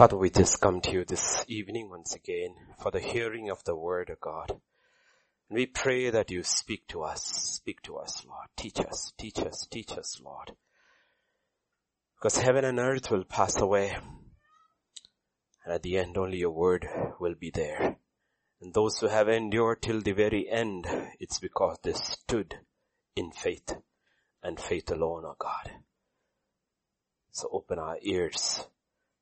Father, we just come to you this evening once again for the hearing of the word of God. And we pray that you speak to us, speak to us, Lord. Teach us, teach us, teach us, Lord. Because heaven and earth will pass away. And at the end only your word will be there. And those who have endured till the very end, it's because they stood in faith and faith alone, O oh God. So open our ears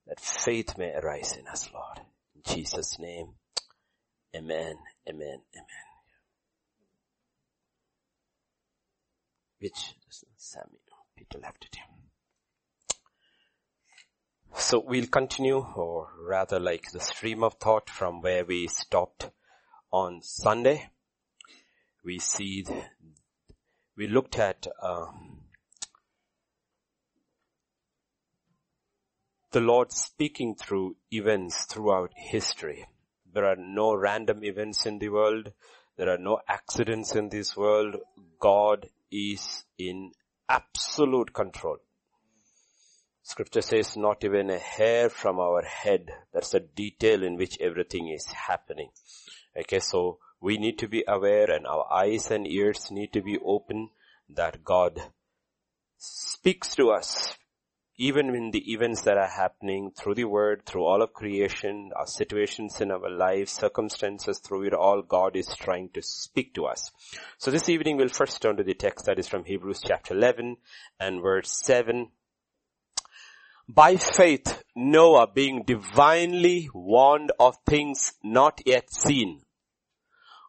that faith may arise in us, Lord. In Jesus' name, amen, amen, amen. Which Samuel, Peter left it here. So we'll continue, or rather like the stream of thought from where we stopped on Sunday. We see, we looked at um, the Lord speaking through events throughout history. There are no random events in the world. There are no accidents in this world. God is in absolute control. Scripture says not even a hair from our head. That's a detail in which everything is happening. Okay, so we need to be aware and our eyes and ears need to be open that God speaks to us even in the events that are happening through the word, through all of creation, our situations in our lives, circumstances, through it all, God is trying to speak to us. So this evening we'll first turn to the text that is from Hebrews chapter 11 and verse 7. By faith, Noah being divinely warned of things not yet seen,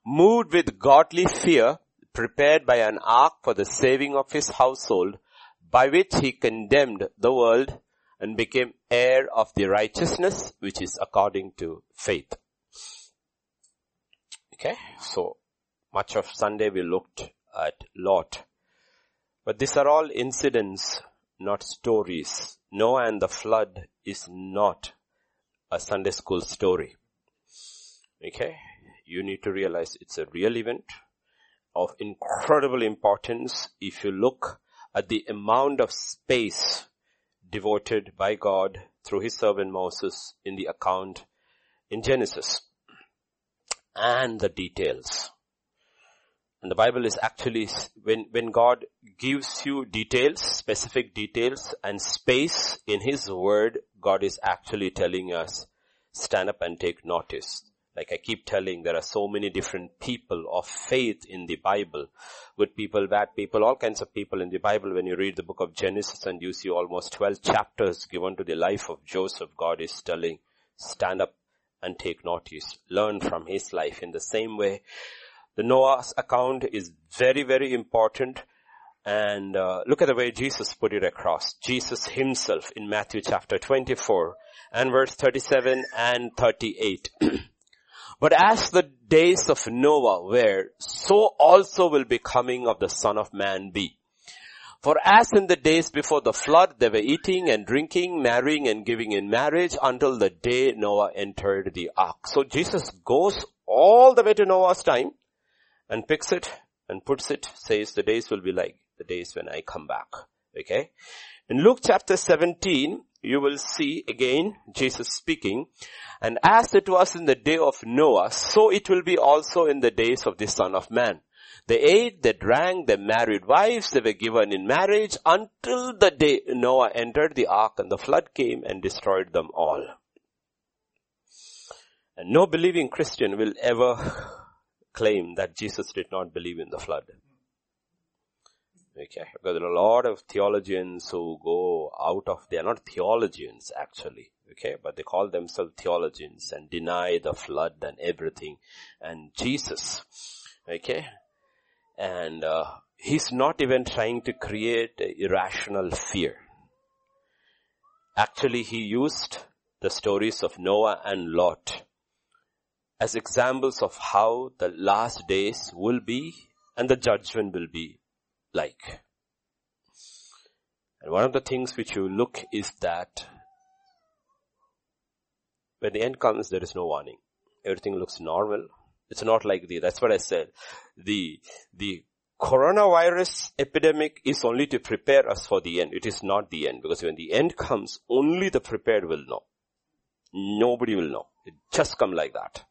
moved with godly fear, prepared by an ark for the saving of his household, by which he condemned the world and became heir of the righteousness which is according to faith. Okay, so much of Sunday we looked at Lot. But these are all incidents, not stories. Noah and the flood is not a Sunday school story. Okay, you need to realize it's a real event of incredible importance. If you look at the amount of space devoted by God through his servant Moses in the account in Genesis and the details. And the Bible is actually, when, when God gives you details, specific details and space in His Word, God is actually telling us, stand up and take notice. Like I keep telling, there are so many different people of faith in the Bible. Good people, bad people, all kinds of people in the Bible. When you read the book of Genesis and you see almost 12 chapters given to the life of Joseph, God is telling, stand up and take notice. Learn from his life in the same way. The Noah's account is very, very important. And uh, look at the way Jesus put it across. Jesus himself in Matthew chapter 24 and verse 37 and 38. But as the days of Noah were, so also will be coming of the son of man be. For as in the days before the flood, they were eating and drinking, marrying and giving in marriage until the day Noah entered the ark. So Jesus goes all the way to Noah's time and picks it and puts it, says the days will be like the days when I come back. Okay. In Luke chapter 17, you will see again Jesus speaking, and as it was in the day of Noah, so it will be also in the days of the son of man. They ate, they drank, they married wives, they were given in marriage until the day Noah entered the ark and the flood came and destroyed them all. And no believing Christian will ever claim that Jesus did not believe in the flood. Okay, because there are a lot of theologians who go out of, they are not theologians actually, okay, but they call themselves theologians and deny the flood and everything. And Jesus, okay, and uh, he's not even trying to create irrational fear. Actually, he used the stories of Noah and Lot as examples of how the last days will be and the judgment will be like. And one of the things which you look is that when the end comes, there is no warning. Everything looks normal. It's not like the, that's what I said. The, the coronavirus epidemic is only to prepare us for the end. It is not the end because when the end comes, only the prepared will know. Nobody will know. It just come like that.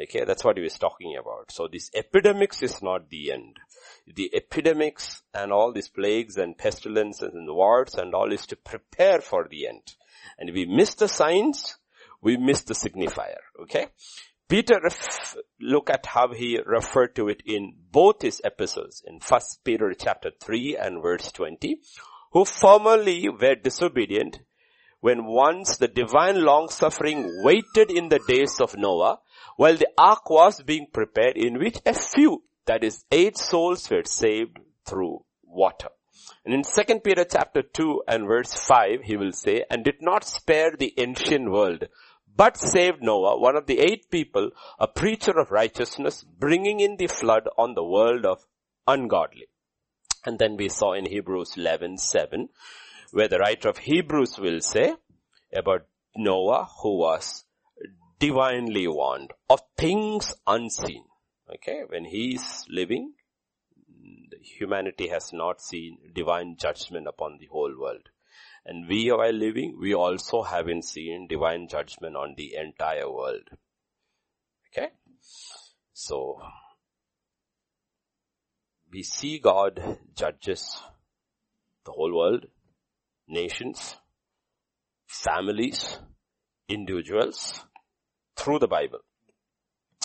Okay, that's what he was talking about. So this epidemics is not the end. The epidemics and all these plagues and pestilences and wars and all is to prepare for the end. And we miss the signs, we miss the signifier. Okay? Peter, look at how he referred to it in both his epistles, in First Peter chapter 3 and verse 20, who formerly were disobedient when once the divine long suffering waited in the days of Noah, while the ark was being prepared in which a few, that is eight souls were saved through water. And in 2 Peter chapter 2 and verse 5, he will say, and did not spare the ancient world, but saved Noah, one of the eight people, a preacher of righteousness, bringing in the flood on the world of ungodly. And then we saw in Hebrews 11, 7, where the writer of Hebrews will say about Noah who was divinely warned of things unseen. Okay, when he is living, humanity has not seen divine judgment upon the whole world. And we while living, we also haven't seen divine judgment on the entire world. Okay? So, we see God judges the whole world, nations, families, individuals, through the Bible.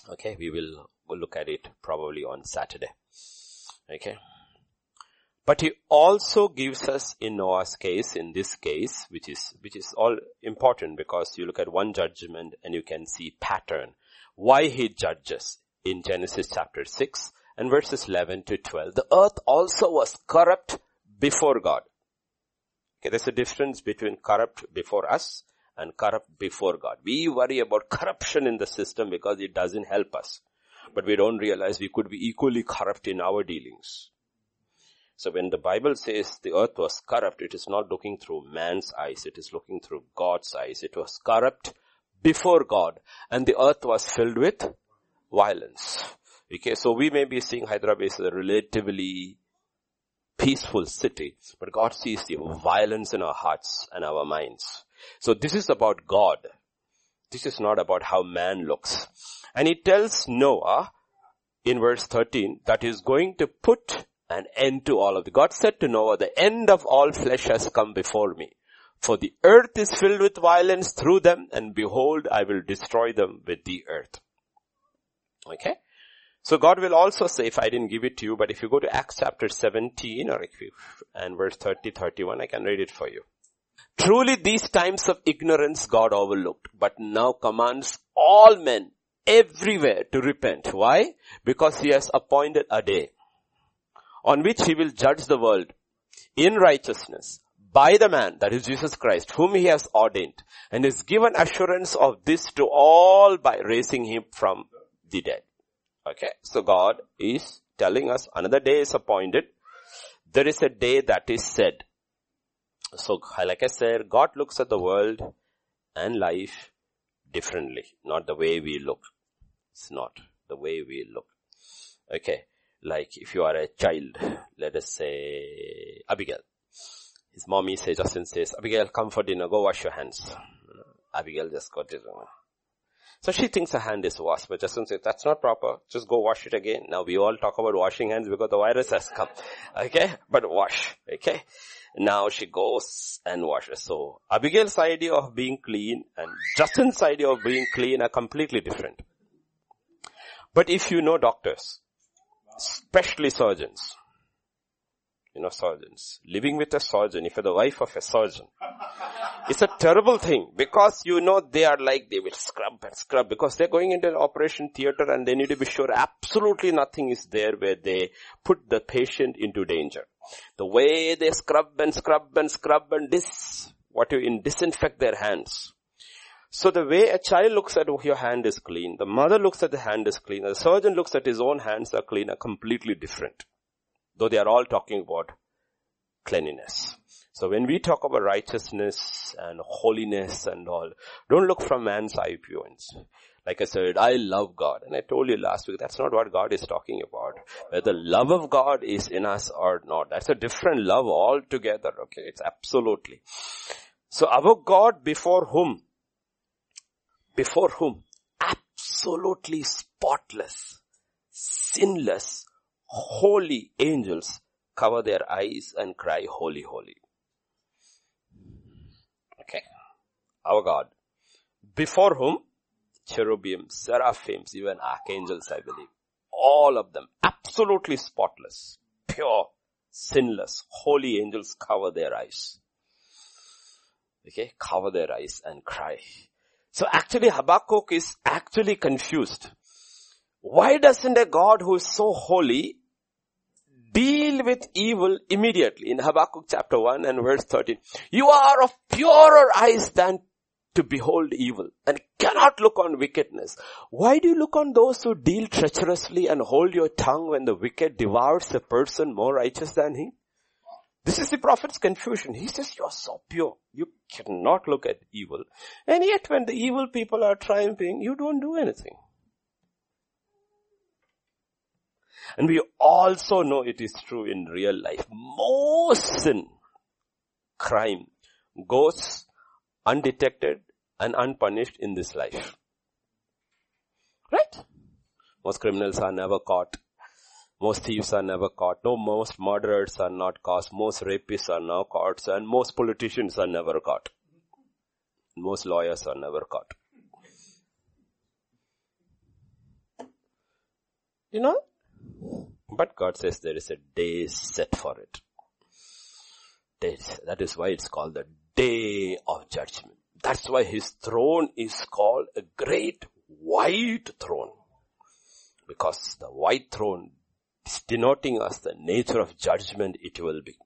Okay, we will look at it probably on Saturday. Okay. But he also gives us in Noah's case, in this case, which is, which is all important because you look at one judgment and you can see pattern. Why he judges in Genesis chapter 6 and verses 11 to 12. The earth also was corrupt before God. Okay, there's a difference between corrupt before us and corrupt before God. We worry about corruption in the system because it doesn't help us. But we don't realize we could be equally corrupt in our dealings. So when the Bible says the earth was corrupt, it is not looking through man's eyes, it is looking through God's eyes. It was corrupt before God and the earth was filled with violence. Okay, so we may be seeing Hyderabad as a relatively peaceful city, but God sees the violence in our hearts and our minds. So this is about God. This is not about how man looks. And he tells Noah in verse 13 that he's going to put an end to all of it. God said to Noah, the end of all flesh has come before me. For the earth is filled with violence through them and behold, I will destroy them with the earth. Okay? So God will also say, if I didn't give it to you, but if you go to Acts chapter 17 or if you, and verse 30, 31, I can read it for you. Truly these times of ignorance God overlooked, but now commands all men everywhere to repent. Why? Because he has appointed a day on which he will judge the world in righteousness by the man, that is Jesus Christ, whom he has ordained, and is given assurance of this to all by raising him from the dead. Okay, so God is telling us another day is appointed. There is a day that is said. So like I said, God looks at the world and life differently, not the way we look. It's not the way we look. Okay. Like if you are a child, let us say Abigail. His mommy says, Justin says, Abigail, come for dinner, go wash your hands. Abigail just got it. So she thinks her hand is washed, but Justin says, that's not proper. Just go wash it again. Now we all talk about washing hands because the virus has come. Okay? But wash. Okay? Now she goes and washes. So Abigail's idea of being clean and Justin's idea of being clean are completely different. But if you know doctors, especially surgeons. You know, surgeons. Living with a surgeon, if you're the wife of a surgeon, it's a terrible thing because you know they are like, they will scrub and scrub because they're going into an operation theater and they need to be sure absolutely nothing is there where they put the patient into danger. The way they scrub and scrub and scrub and dis, what you in disinfect their hands. So the way a child looks at your hand is clean, the mother looks at the hand is clean, the surgeon looks at his own hands are clean are completely different. Though they are all talking about cleanliness. So when we talk about righteousness and holiness and all, don't look from man's eye points. Like I said, I love God. And I told you last week, that's not what God is talking about. Whether the love of God is in us or not. That's a different love altogether, okay? It's absolutely. So our God before whom before whom absolutely spotless, sinless, holy angels cover their eyes and cry, holy, holy. Okay. Our God. Before whom? Cherubim, seraphims, even archangels, I believe. All of them. Absolutely spotless, pure, sinless, holy angels cover their eyes. Okay, cover their eyes and cry. So actually Habakkuk is actually confused. Why doesn't a God who is so holy deal with evil immediately? In Habakkuk chapter 1 and verse 13. You are of purer eyes than to behold evil and cannot look on wickedness. Why do you look on those who deal treacherously and hold your tongue when the wicked devours a person more righteous than he? This is the prophet's confusion. He says, you are so pure. You cannot look at evil. And yet when the evil people are triumphing, you don't do anything. And we also know it is true in real life. Most sin, crime goes undetected and unpunished in this life. Right? Most criminals are never caught. Most thieves are never caught. No, most murderers are not caught. Most rapists are now caught. And most politicians are never caught. Most lawyers are never caught. You know? But God says there is a day set for it. That is why it's called the day of judgment. That's why his throne is called a great white throne. Because the white throne is denoting us the nature of judgment it will be.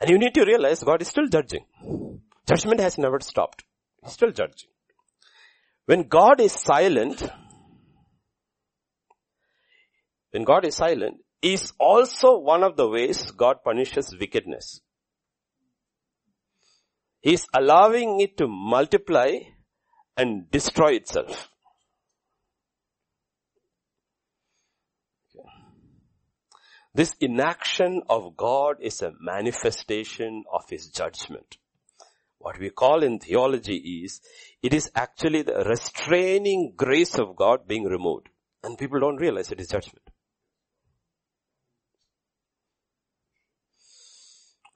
And you need to realize God is still judging. Judgment has never stopped. He's still judging. When God is silent, when God is silent, is also one of the ways God punishes wickedness. He's allowing it to multiply and destroy itself. This inaction of God is a manifestation of His judgment. What we call in theology is, it is actually the restraining grace of God being removed. And people don't realize it is judgment.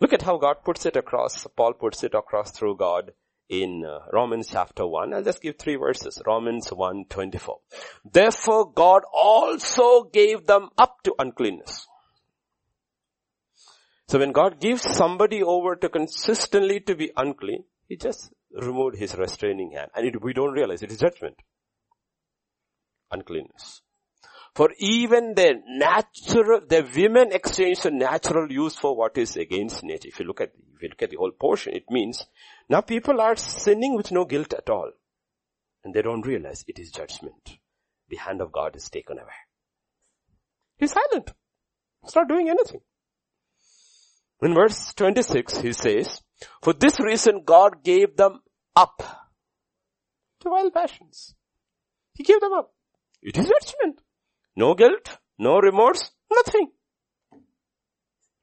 Look at how God puts it across, Paul puts it across through God in uh, Romans chapter 1. I'll just give three verses. Romans 1, 24. Therefore God also gave them up to uncleanness so when God gives somebody over to consistently to be unclean, He just removed His restraining hand. And it, we don't realize it is judgment. Uncleanness. For even the natural, the women exchange the natural use for what is against nature. If you look at, if you look at the whole portion, it means now people are sinning with no guilt at all. And they don't realize it is judgment. The hand of God is taken away. He's silent. He's not doing anything. In verse 26, he says, for this reason God gave them up to wild passions. He gave them up. It is judgment. No guilt, no remorse, nothing.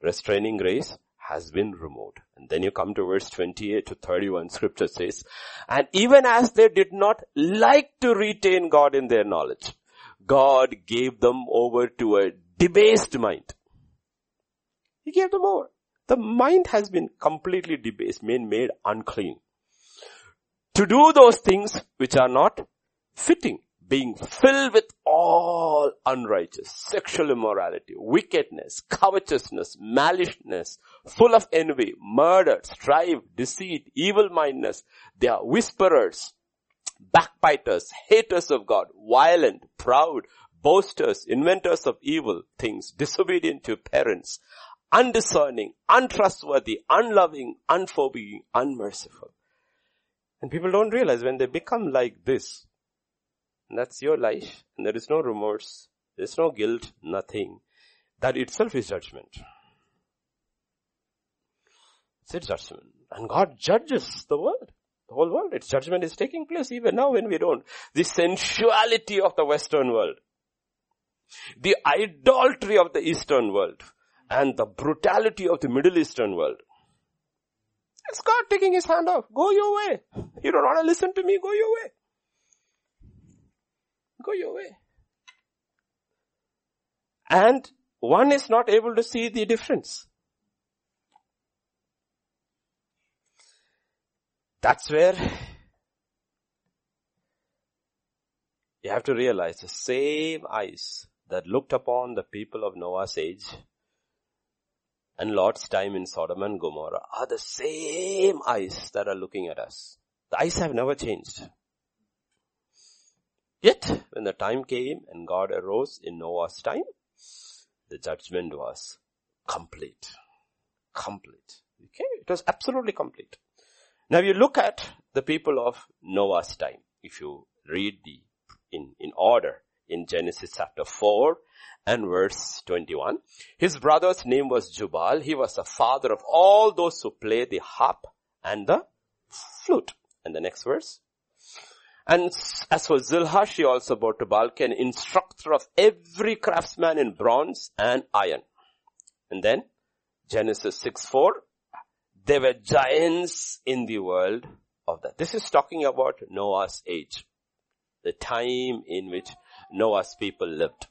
Restraining grace has been removed. And then you come to verse 28 to 31, scripture says, and even as they did not like to retain God in their knowledge, God gave them over to a debased mind. He gave them over. The mind has been completely debased, made, made unclean. To do those things which are not fitting, being filled with all unrighteous, sexual immorality, wickedness, covetousness, maliciousness, full of envy, murder, strife, deceit, evil-mindedness. They are whisperers, backbiters, haters of God, violent, proud, boasters, inventors of evil things, disobedient to parents, undiscerning, untrustworthy, unloving, unforgiving, unmerciful. And people don't realize when they become like this, that's your life, and there is no remorse, there's no guilt, nothing. That itself is judgment. It's judgment. And God judges the world. The whole world. Its judgment is taking place even now when we don't. The sensuality of the Western world. The idolatry of the Eastern world and the brutality of the Middle Eastern world. It's God taking his hand off. Go your way. You don't want to listen to me, go your way. Go your way. And one is not able to see the difference. That's where you have to realize the same eyes that looked upon the people of Noah's age and Lot's time in Sodom and Gomorrah are the same eyes that are looking at us. The eyes have never changed. Yet, when the time came and God arose in Noah's time, the judgment was complete. Complete. Okay? It was absolutely complete. Now you look at the people of Noah's time. If you read the, in, in order, in Genesis chapter 4 and verse 21. His brother's name was Jubal. He was the father of all those who play the harp and the flute. And the next verse. And as for Zillah, she also bore Tubal, an instructor of every craftsman in bronze and iron. And then Genesis 6 4, there were giants in the world of that. This is talking about Noah's age. The time in which Noah's people lived.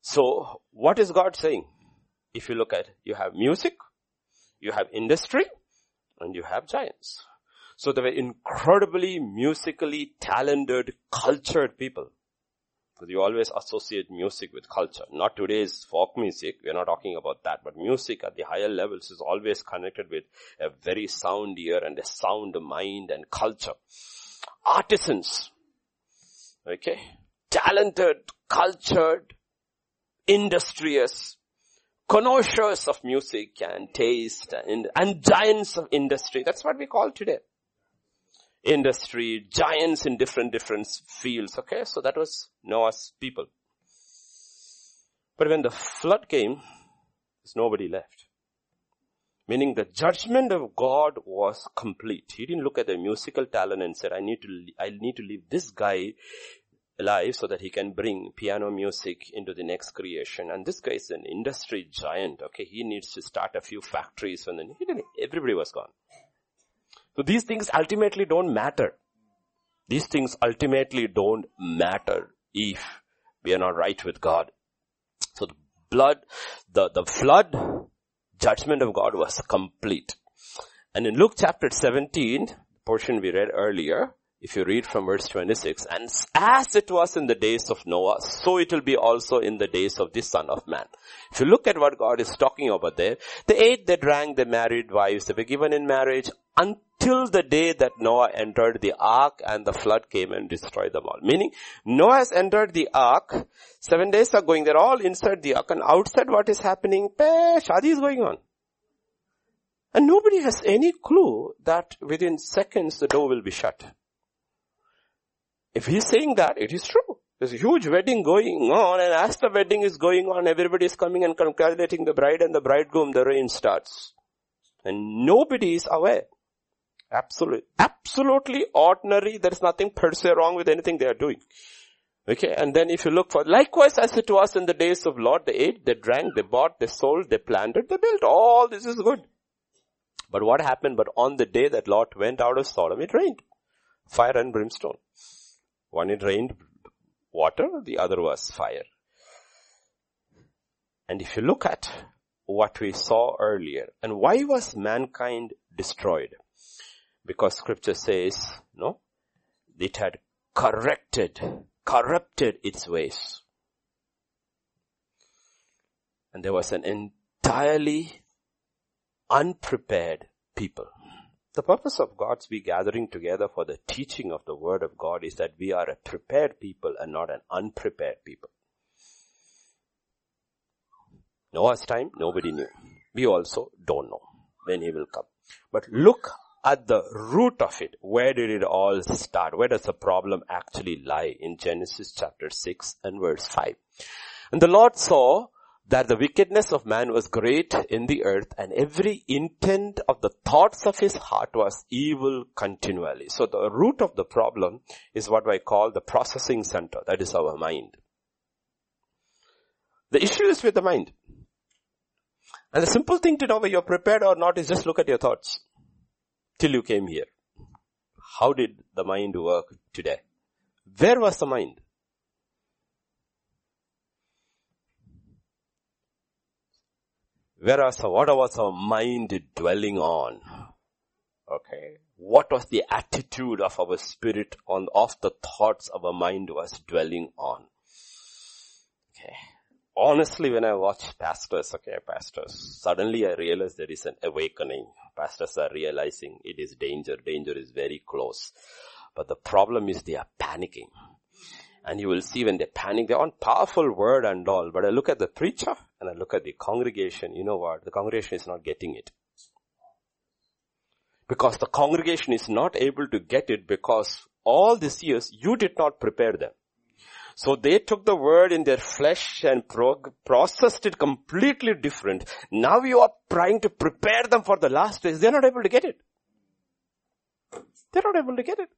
So what is God saying? If you look at, you have music, you have industry, and you have giants. So they were incredibly musically talented, cultured people. Because you always associate music with culture. Not today's folk music, we're not talking about that, but music at the higher levels is always connected with a very sound ear and a sound mind and culture. Artisans, okay, talented, cultured, industrious, connoisseurs of music and taste and, and giants of industry. That's what we call today industry, giants in different, different fields. Okay, so that was Noah's people. But when the flood came, there's nobody left. Meaning the judgment of God was complete. He didn't look at the musical talent and said, I need to, I need to leave this guy alive so that he can bring piano music into the next creation. And this guy is an industry giant. Okay. He needs to start a few factories and then everybody was gone. So these things ultimately don't matter. These things ultimately don't matter if we are not right with God. So the blood, the, the flood judgment of God was complete. And in Luke chapter 17, portion we read earlier, if you read from verse 26, and as it was in the days of Noah, so it will be also in the days of the son of man. If you look at what God is talking about there, they ate, they drank, they married wives, they were given in marriage until the day that Noah entered the ark and the flood came and destroyed them all. Meaning, Noah has entered the ark, seven days are going, they're all inside the ark and outside what is happening, shadi is going on. And nobody has any clue that within seconds the door will be shut. If he's saying that, it is true. There's a huge wedding going on and as the wedding is going on, everybody is coming and congratulating the bride and the bridegroom, the rain starts. And nobody is aware. Absolutely, absolutely ordinary. There is nothing per se wrong with anything they are doing. Okay, and then if you look for, likewise as it was in the days of Lot, they ate, they drank, they bought, they sold, they planted, they built. All this is good. But what happened? But on the day that Lot went out of Sodom, it rained. Fire and brimstone. One it rained water, the other was fire. And if you look at what we saw earlier, and why was mankind destroyed? Because scripture says, no, it had corrected, corrupted its ways. And there was an entirely unprepared people. The purpose of God's be gathering together for the teaching of the word of God is that we are a prepared people and not an unprepared people. Noah's time, nobody knew. We also don't know when he will come. But look at the root of it. Where did it all start? Where does the problem actually lie? In Genesis chapter 6 and verse 5. And the Lord saw that the wickedness of man was great in the earth and every intent of the thoughts of his heart was evil continually. So the root of the problem is what I call the processing center. That is our mind. The issue is with the mind. And the simple thing to know whether you're prepared or not is just look at your thoughts. till you came here. How did the mind work today? Where was the mind? Where was, what was our mind dwelling on? Okay. What was the attitude of our spirit on, of the thoughts our mind was dwelling on? Okay. Honestly, when I watch pastors, okay, pastors, suddenly I realize there is an awakening. Pastors are realizing it is danger. Danger is very close. But the problem is they are panicking. And you will see when they panic, they want powerful word and all. But I look at the preacher and I look at the congregation. You know what? The congregation is not getting it. Because the congregation is not able to get it because all these years you did not prepare them. So they took the word in their flesh and processed it completely different. Now you are trying to prepare them for the last days. They're not able to get it. They're not able to get it.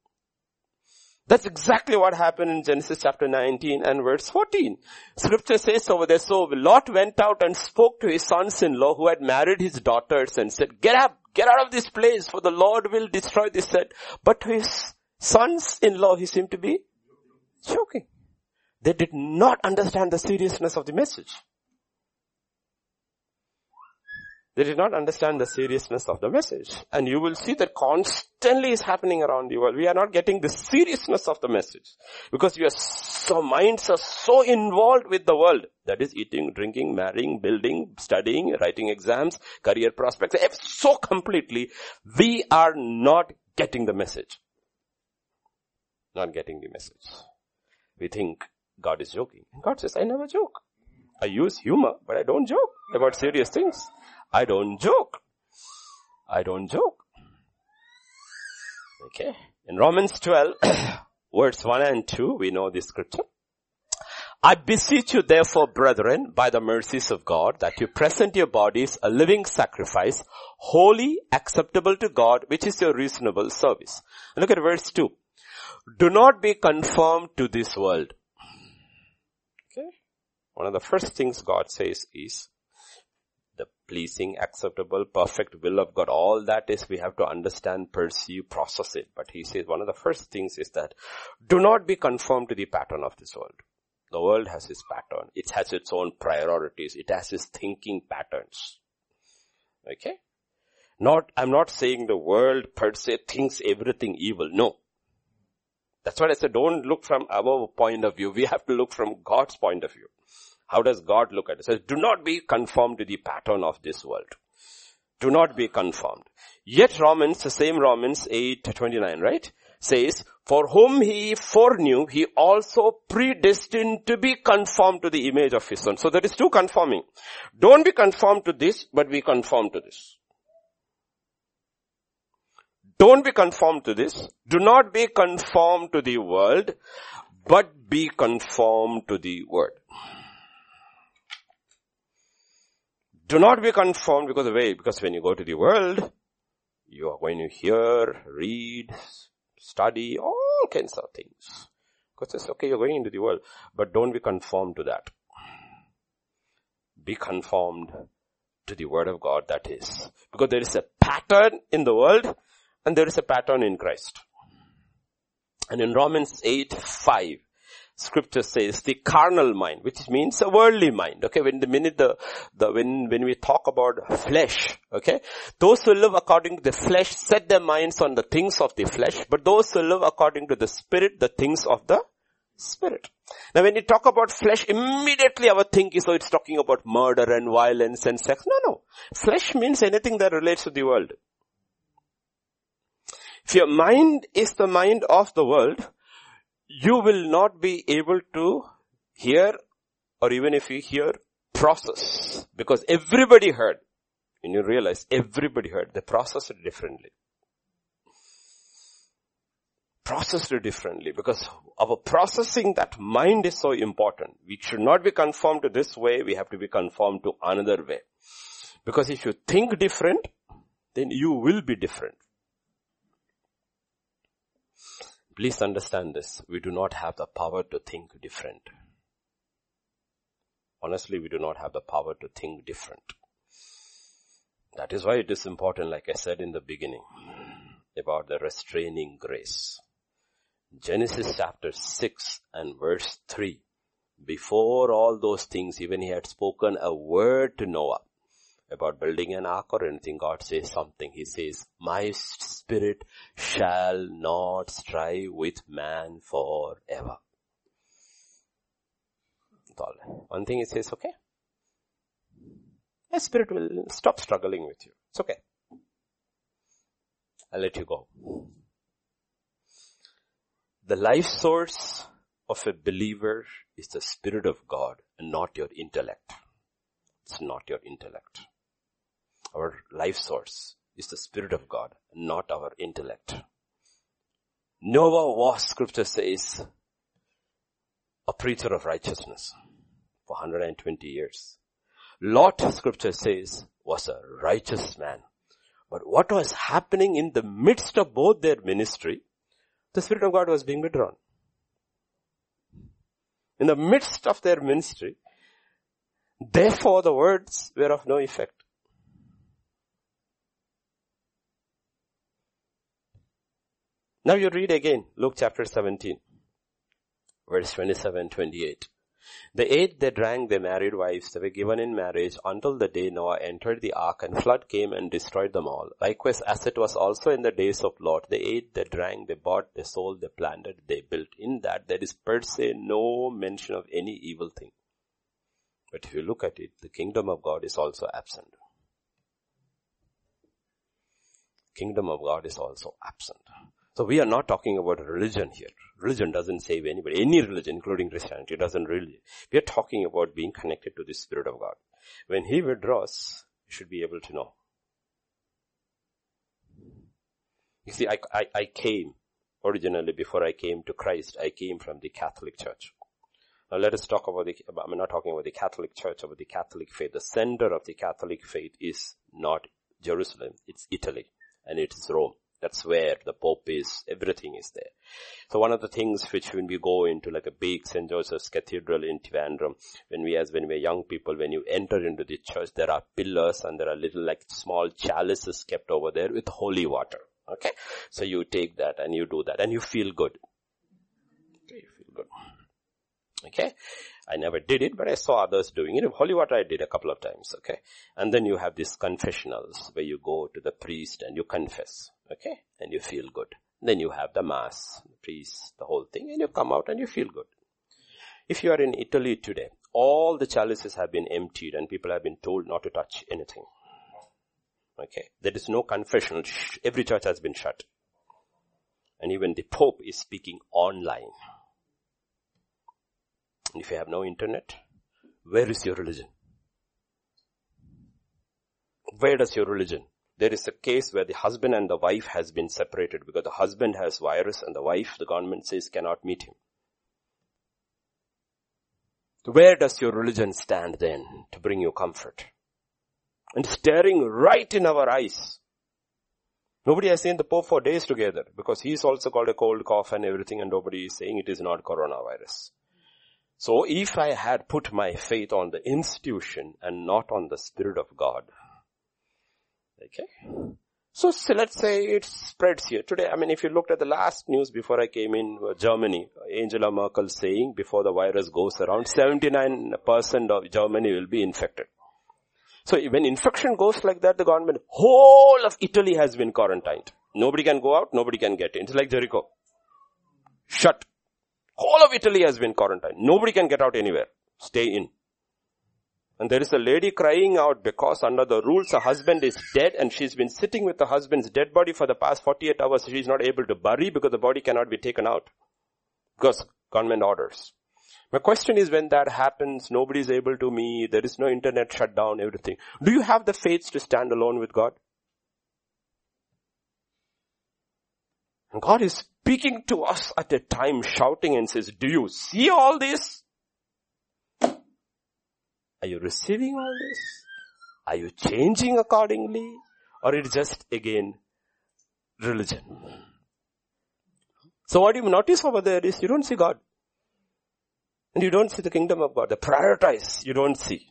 That's exactly what happened in Genesis chapter 19 and verse 14. Scripture says over there, so Lot went out and spoke to his sons-in-law who had married his daughters and said, get up, get out of this place for the Lord will destroy this set. But to his sons-in-law he seemed to be joking. They did not understand the seriousness of the message. They did not understand the seriousness of the message. And you will see that constantly is happening around the world. We are not getting the seriousness of the message. Because are so, minds are so involved with the world. That is eating, drinking, marrying, building, studying, writing exams, career prospects. So completely, we are not getting the message. Not getting the message. We think God is joking. God says, I never joke. I use humor, but I don't joke about serious things. I don't joke. I don't joke. Okay. In Romans 12, verse 1 and 2, we know this scripture. I beseech you therefore, brethren, by the mercies of God, that you present your bodies a living sacrifice, holy, acceptable to God, which is your reasonable service. Look at verse 2. Do not be conformed to this world. Okay. One of the first things God says is, the pleasing, acceptable, perfect will of God. All that is we have to understand, perceive, process it. But he says one of the first things is that do not be conformed to the pattern of this world. The world has its pattern. It has its own priorities. It has its thinking patterns. Okay? Not, I'm not saying the world per se thinks everything evil. No. That's why I said don't look from our point of view. We have to look from God's point of view. How does God look at it? It says, do not be conformed to the pattern of this world. Do not be conformed. Yet Romans, the same Romans 8, 29, right? Says, for whom he foreknew, he also predestined to be conformed to the image of his son. So there is two conforming. Don't be conformed to this, but be conformed to this. Don't be conformed to this. Do not be conformed to the world, but be conformed to the word. Do not be conformed because of way, because when you go to the world, you are going to hear, read, study, all kinds of things. God says, okay, you're going into the world, but don't be conformed to that. Be conformed to the word of God that is. Because there is a pattern in the world and there is a pattern in Christ. And in Romans 8, 5, scripture says the carnal mind, which means a worldly mind. Okay, when the minute the, the, when, when we talk about flesh, okay, those who live according to the flesh set their minds on the things of the flesh, but those who live according to the spirit, the things of the spirit. Now when you talk about flesh, immediately our thinking, so it's talking about murder and violence and sex. No, no. Flesh means anything that relates to the world. If your mind is the mind of the world, you will not be able to hear or even if you hear process. Because everybody heard. And you realize everybody heard. They processed it differently. Processed it differently. Because our processing that mind is so important. We should not be conformed to this way. We have to be conformed to another way. Because if you think different then you will be different Please understand this. We do not have the power to think different. Honestly, we do not have the power to think different. That is why it is important, like I said in the beginning. about the restraining grace. Genesis chapter 6 and verse 3. Before all those things, even he had spoken a word to Noah about building an ark or anything, God says something. He says, my spirit shall not strive with man forever. One thing he says, okay. My spirit will stop struggling with you. It's okay. I'll let you go. The life source of a believer is the Spirit of God and not your intellect. It's not your intellect. Our life source is the Spirit of God, not our intellect. Noah was, scripture says, a preacher of righteousness for 120 years. Lot, scripture says, was a righteous man. But what was happening in the midst of both their ministry, the Spirit of God was being withdrawn. In the midst of their ministry, therefore the words were of no effect. Now you read again, Luke chapter 17, verse 27, 28. The ate they drank their married wives, they were given in marriage until the day Noah entered the ark and flood came and destroyed them all. Likewise as it was also in the days of Lot, they ate, they drank, they bought, they sold, they planted, they built. In that there is per se no mention of any evil thing. But if you look at it, the kingdom of God is also absent. Kingdom of God is also absent. So we are not talking about religion here. Religion doesn't save anybody. Any religion, including Christianity, doesn't really. We are talking about being connected to the Spirit of God. When He withdraws, you should be able to know. You see, I, I, I came originally before I came to Christ, I came from the Catholic Church. Now let us talk about the, I'm not talking about the Catholic Church, about the Catholic faith. The center of the Catholic faith is not Jerusalem, it's Italy and it's Rome. That's where the Pope is, everything is there. So one of the things which when we go into like a big St. Joseph's Cathedral in Trivandrum, when we as when we're young people, when you enter into the church, there are pillars and there are little like small chalices kept over there with holy water. Okay? So you take that and you do that and you feel good. Okay, you feel good. Okay? I never did it, but I saw others doing it. Holy water I did a couple of times, okay? And then you have these confessionals where you go to the priest and you confess, okay? And you feel good. Then you have the mass, the priest, the whole thing, and you come out and you feel good. If you are in Italy today, all the chalices have been emptied and people have been told not to touch anything. Okay. There is no confessional. Every church has been shut. And even the Pope is speaking online. If you have no internet, where is your religion? Where does your religion? There is a case where the husband and the wife has been separated because the husband has virus and the wife, the government says, cannot meet him. Where does your religion stand then to bring you comfort? And staring right in our eyes. Nobody has seen the Pope for days together because he's also called a cold cough and everything and nobody is saying it is not coronavirus. So if I had put my faith on the institution and not on the Spirit of God, okay, so, so, let's say it spreads here. Today, I mean, if you looked at the last news before I came in uh, Germany, Angela Merkel saying before the virus goes around, 79% of Germany will be infected. So when infection goes like that, the government, whole of Italy has been quarantined. Nobody can go out, nobody can get in. It's like Jericho. Shut. Whole of Italy has been quarantined. Nobody can get out anywhere. Stay in. And there is a lady crying out because under the rules her husband is dead and she's been sitting with the husband's dead body for the past 48 hours. She's not able to bury because the body cannot be taken out. Because government orders. My question is when that happens, nobody is able to meet, there is no internet shut down, everything. Do you have the faith to stand alone with God? God is speaking to us at a time shouting and says, do you see all this? Are you receiving all this? Are you changing accordingly? Or it just again religion? So what you notice over there is you don't see God. And you don't see the kingdom of God. The prioritize you don't see.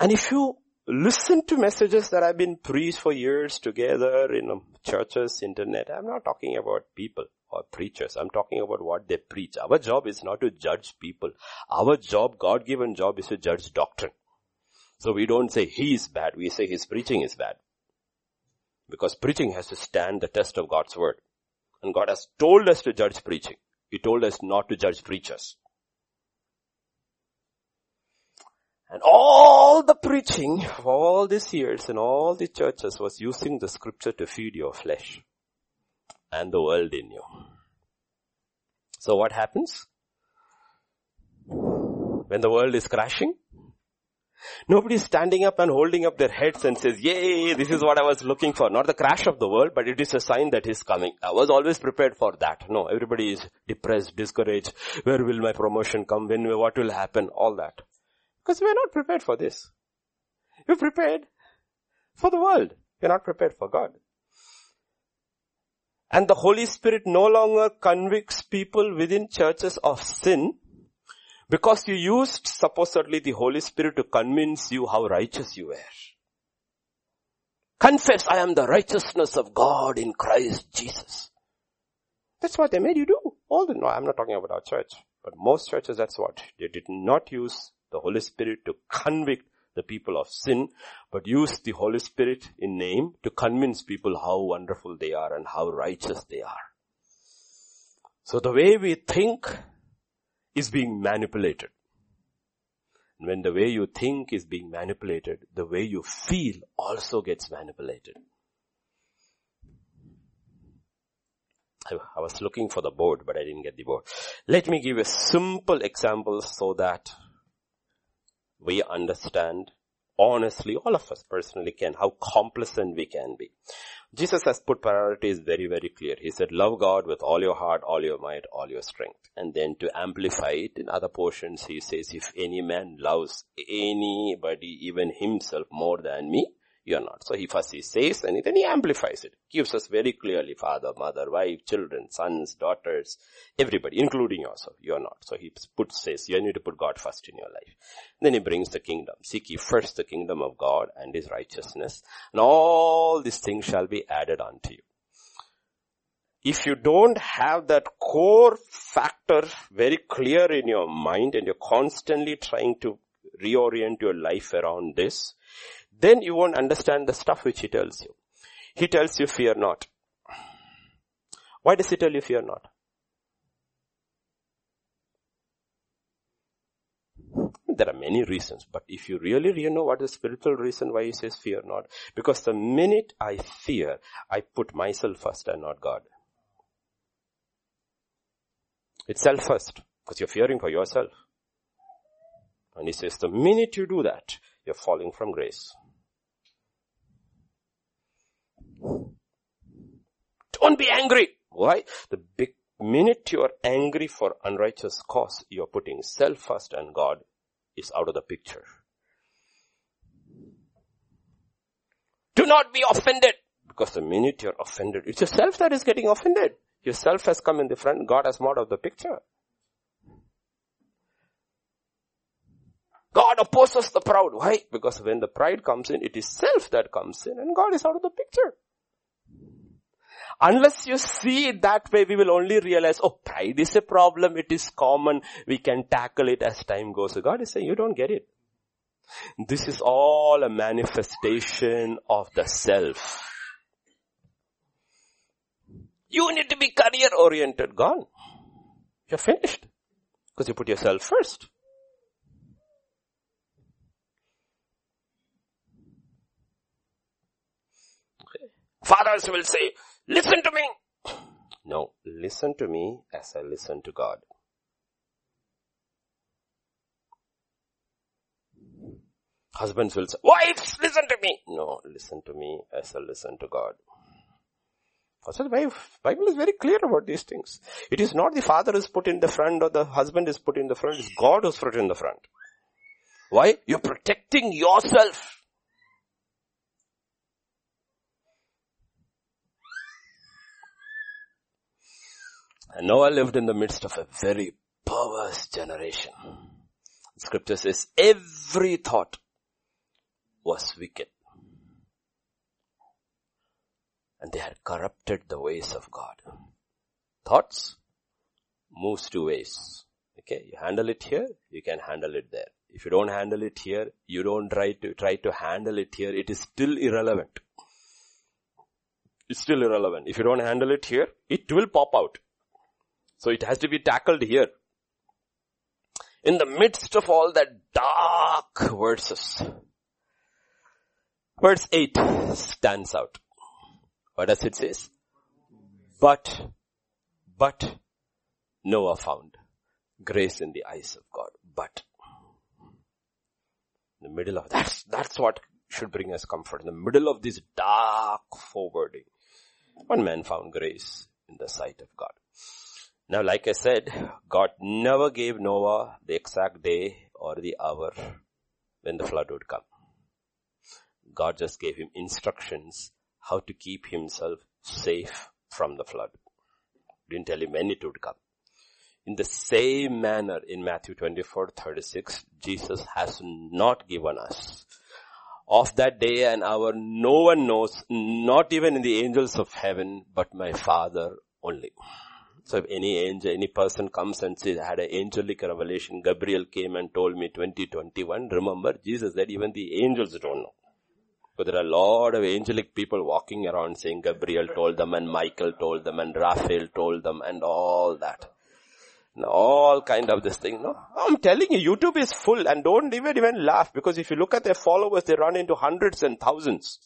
And if you listen to messages that have been preached for years together in um, churches, internet. I'm not talking about people or preachers. I'm talking about what they preach. Our job is not to judge people. Our job, God-given job is to judge doctrine. So we don't say he is bad. We say his preaching is bad. Because preaching has to stand the test of God's word. And God has told us to judge preaching. He told us not to judge preachers. And all the preaching of all these years in all the churches was using the scripture to feed your flesh and the world in you. So what happens? When the world is crashing, Nobody is standing up and holding up their heads and says, yay, this is what I was looking for. Not the crash of the world, but it is a sign that is coming. I was always prepared for that. No, everybody is depressed, discouraged. Where will my promotion come? When, what will happen? All that. Because we're not prepared for this. We're prepared for the world. We're not prepared for God. And the Holy Spirit no longer convicts people within churches of sin because you used supposedly the Holy Spirit to convince you how righteous you were. Confess I am the righteousness of God in Christ Jesus. That's what they made you do. All the, no, I'm not talking about our church, but most churches that's what. They did not use the Holy Spirit to convict the people of sin, but use the Holy Spirit in name to convince people how wonderful they are and how righteous they are. So the way we think is being manipulated. And when the way you think is being manipulated, the way you feel also gets manipulated. I, I was looking for the board, but I didn't get the board. Let me give a simple example so that we understand honestly, all of us personally can, how complacent we can be. Jesus has put priorities very, very clear. He said, love God with all your heart, all your might, all your strength. And then to amplify it in other portions, he says, if any man loves anybody, even himself more than me, you're not. So he first he says and then he amplifies it. Gives us very clearly father, mother, wife, children, sons, daughters, everybody, including yourself. You're not. So he puts, says you need to put God first in your life. Then he brings the kingdom. Seek ye first the kingdom of God and his righteousness. And all these things shall be added unto you. If you don't have that core factor very clear in your mind and you're constantly trying to reorient your life around this, then you won't understand the stuff which he tells you. He tells you fear not. Why does he tell you fear not? There are many reasons, but if you really, really know what is the spiritual reason why he says fear not, because the minute I fear, I put myself first and not God. It's self first, because you're fearing for yourself. And he says the minute you do that, you're falling from grace. Don't be angry. Why? The big minute you are angry for unrighteous cause, you're putting self first and God is out of the picture. Do not be offended. Because the minute you're offended, it's yourself that is getting offended. Yourself has come in the front, God has more out of the picture. God opposes the proud. Why? Because when the pride comes in, it is self that comes in and God is out of the picture. Unless you see it that way, we will only realize, oh, pride is a problem. It is common. We can tackle it as time goes. So God is saying, you don't get it. This is all a manifestation of the self. You need to be career oriented. Gone. You're finished. Because you put yourself first. Fathers will say, listen to me. No, listen to me as I listen to God. Husbands will say, wives, listen to me. No, listen to me as I listen to God. Also the Bible is very clear about these things. It is not the father is put in the front or the husband is put in the front, it's God who's put in the front. Why? You're protecting yourself. And Noah lived in the midst of a very perverse generation. Scripture says every thought was wicked. And they had corrupted the ways of God. Thoughts moves two ways. Okay, you handle it here, you can handle it there. If you don't handle it here, you don't try to, try to handle it here, it is still irrelevant. It's still irrelevant. If you don't handle it here, it will pop out. So it has to be tackled here. In the midst of all that dark verses, verse 8 stands out. What does it say? But, but Noah found grace in the eyes of God. But in the middle of that, that's what should bring us comfort. In the middle of this dark forwarding, one man found grace in the sight of God. Now, like I said, God never gave Noah the exact day or the hour when the flood would come. God just gave him instructions how to keep himself safe from the flood. Didn't tell him when it would come. In the same manner in Matthew 24, 36, Jesus has not given us of that day and hour no one knows, not even in the angels of heaven, but my Father only. So if any angel, any person comes and says, I had an angelic revelation, Gabriel came and told me 2021, remember Jesus said even the angels don't know. But there are a lot of angelic people walking around saying Gabriel told them and Michael told them and Raphael told them and all that. All kind of this thing, no? I'm telling you, YouTube is full and don't even even laugh because if you look at their followers, they run into hundreds and thousands.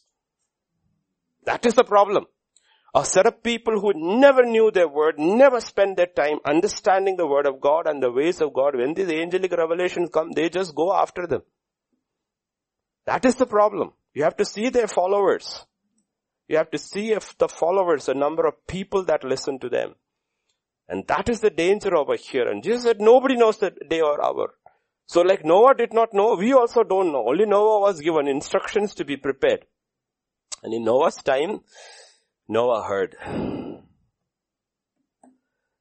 That is the problem. A set of people who never knew their word, never spent their time understanding the word of God and the ways of God. When these angelic revelations come, they just go after them. That is the problem. You have to see their followers. You have to see if the followers, the number of people that listen to them. And that is the danger over here. And Jesus said nobody knows the day or hour. So like Noah did not know, we also don't know. Only Noah was given instructions to be prepared. And in Noah's time, Noah heard.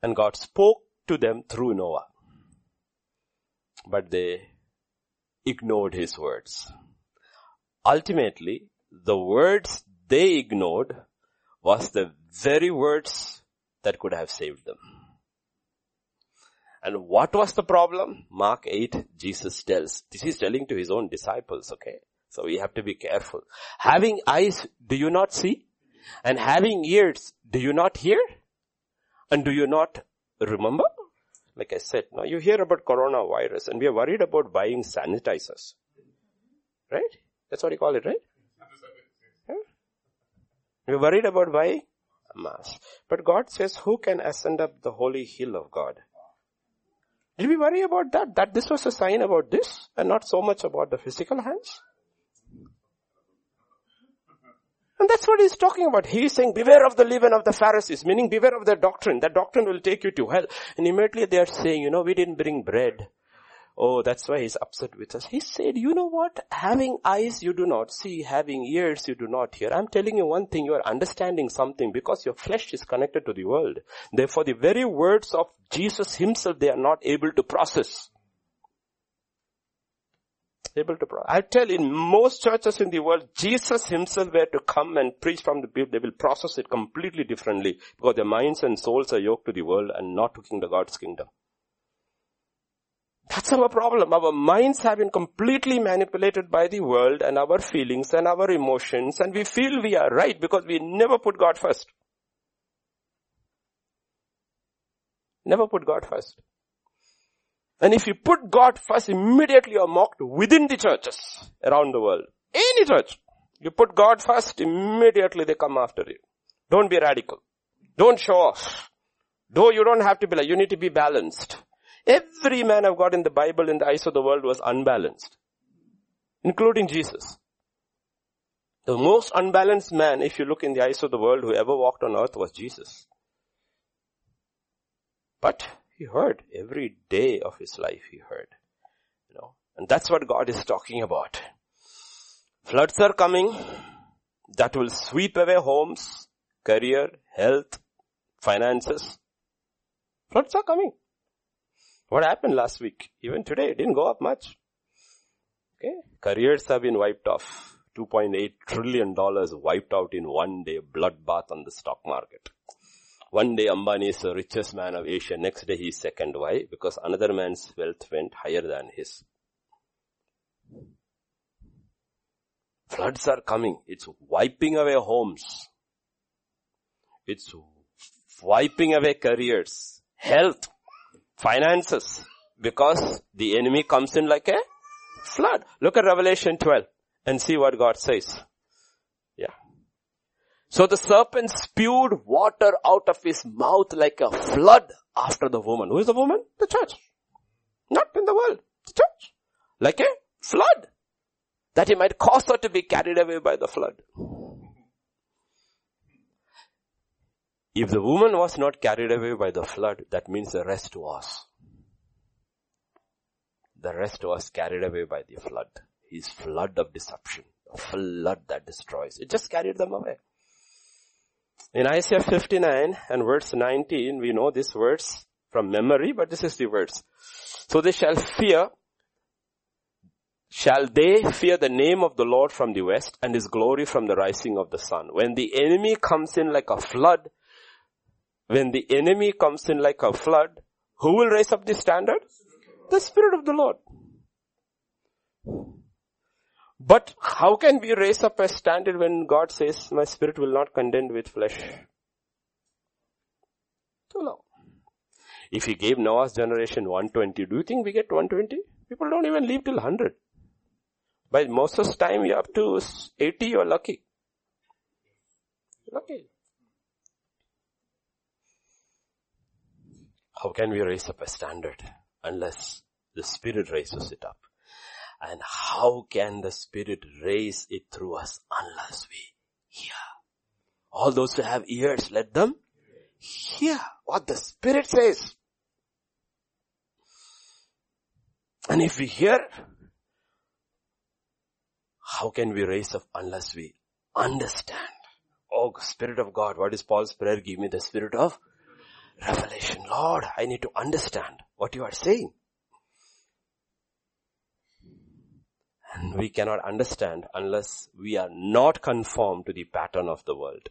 And God spoke to them through Noah. But they ignored his words. Ultimately, the words they ignored was the very words that could have saved them. And what was the problem? Mark 8, Jesus tells, this is telling to his own disciples, okay? So we have to be careful. Having eyes, do you not see? And having ears, do you not hear? And do you not remember? Like I said, now you hear about coronavirus and we are worried about buying sanitizers. Right? That's what you call it, right? Yeah? We're worried about buying a mask. But God says, who can ascend up the holy hill of God? Did we worry about that? That this was a sign about this and not so much about the physical hands? And that's what he's talking about. He's saying, beware of the leaven of the Pharisees, meaning beware of their doctrine. That doctrine will take you to hell. And immediately they are saying, you know, we didn't bring bread. Oh, that's why he's upset with us. He said, you know what? Having eyes you do not see, having ears you do not hear. I'm telling you one thing, you are understanding something because your flesh is connected to the world. Therefore the very words of Jesus himself they are not able to process able to. I tell in most churches in the world, Jesus himself were to come and preach from the people, they will process it completely differently because their minds and souls are yoked to the world and not to the God's kingdom. That's our problem. Our minds have been completely manipulated by the world and our feelings and our emotions and we feel we are right because we never put God first. Never put God first. And if you put God first, immediately you are mocked within the churches around the world. Any church. You put God first, immediately they come after you. Don't be radical. Don't show off. Though you don't have to be like, you need to be balanced. Every man of God in the Bible in the eyes of the world was unbalanced. Including Jesus. The most unbalanced man, if you look in the eyes of the world, who ever walked on earth was Jesus. But he heard every day of his life he heard. You know, and that's what God is talking about. Floods are coming that will sweep away homes, career, health, finances. Floods are coming. What happened last week? Even today, it didn't go up much. Okay. Careers have been wiped off. $2.8 trillion wiped out in one day, bloodbath on the stock market. One day Ambani is the richest man of Asia, next day he is second. Why? Because another man's wealth went higher than his. Floods are coming. It's wiping away homes. It's wiping away careers, health, finances, because the enemy comes in like a flood. Look at Revelation 12 and see what God says. So the serpent spewed water out of his mouth like a flood after the woman. Who is the woman? The church. Not in the world. The church. Like a flood. That he might cause her to be carried away by the flood. If the woman was not carried away by the flood, that means the rest was. The rest was carried away by the flood. His flood of deception. A flood that destroys. It just carried them away. In Isaiah 59 and verse 19, we know this verse from memory, but this is the verse. So they shall fear, shall they fear the name of the Lord from the west and his glory from the rising of the sun. When the enemy comes in like a flood, when the enemy comes in like a flood, who will raise up the standard? The Spirit of the Lord. But how can we raise up a standard when God says, my spirit will not contend with flesh? Too low. If he gave Noah's generation 120, do you think we get 120? People don't even live till 100. By Moses' time, you're up to 80, you're lucky. Lucky. How can we raise up a standard unless the Spirit raises it up? And how can the Spirit raise it through us unless we hear? All those who have ears, let them hear what the Spirit says. And if we hear, how can we raise up unless we understand? Oh, Spirit of God, what is Paul's prayer? Give me the Spirit of revelation. Lord, I need to understand what you are saying. We cannot understand unless we are not conformed to the pattern of the world.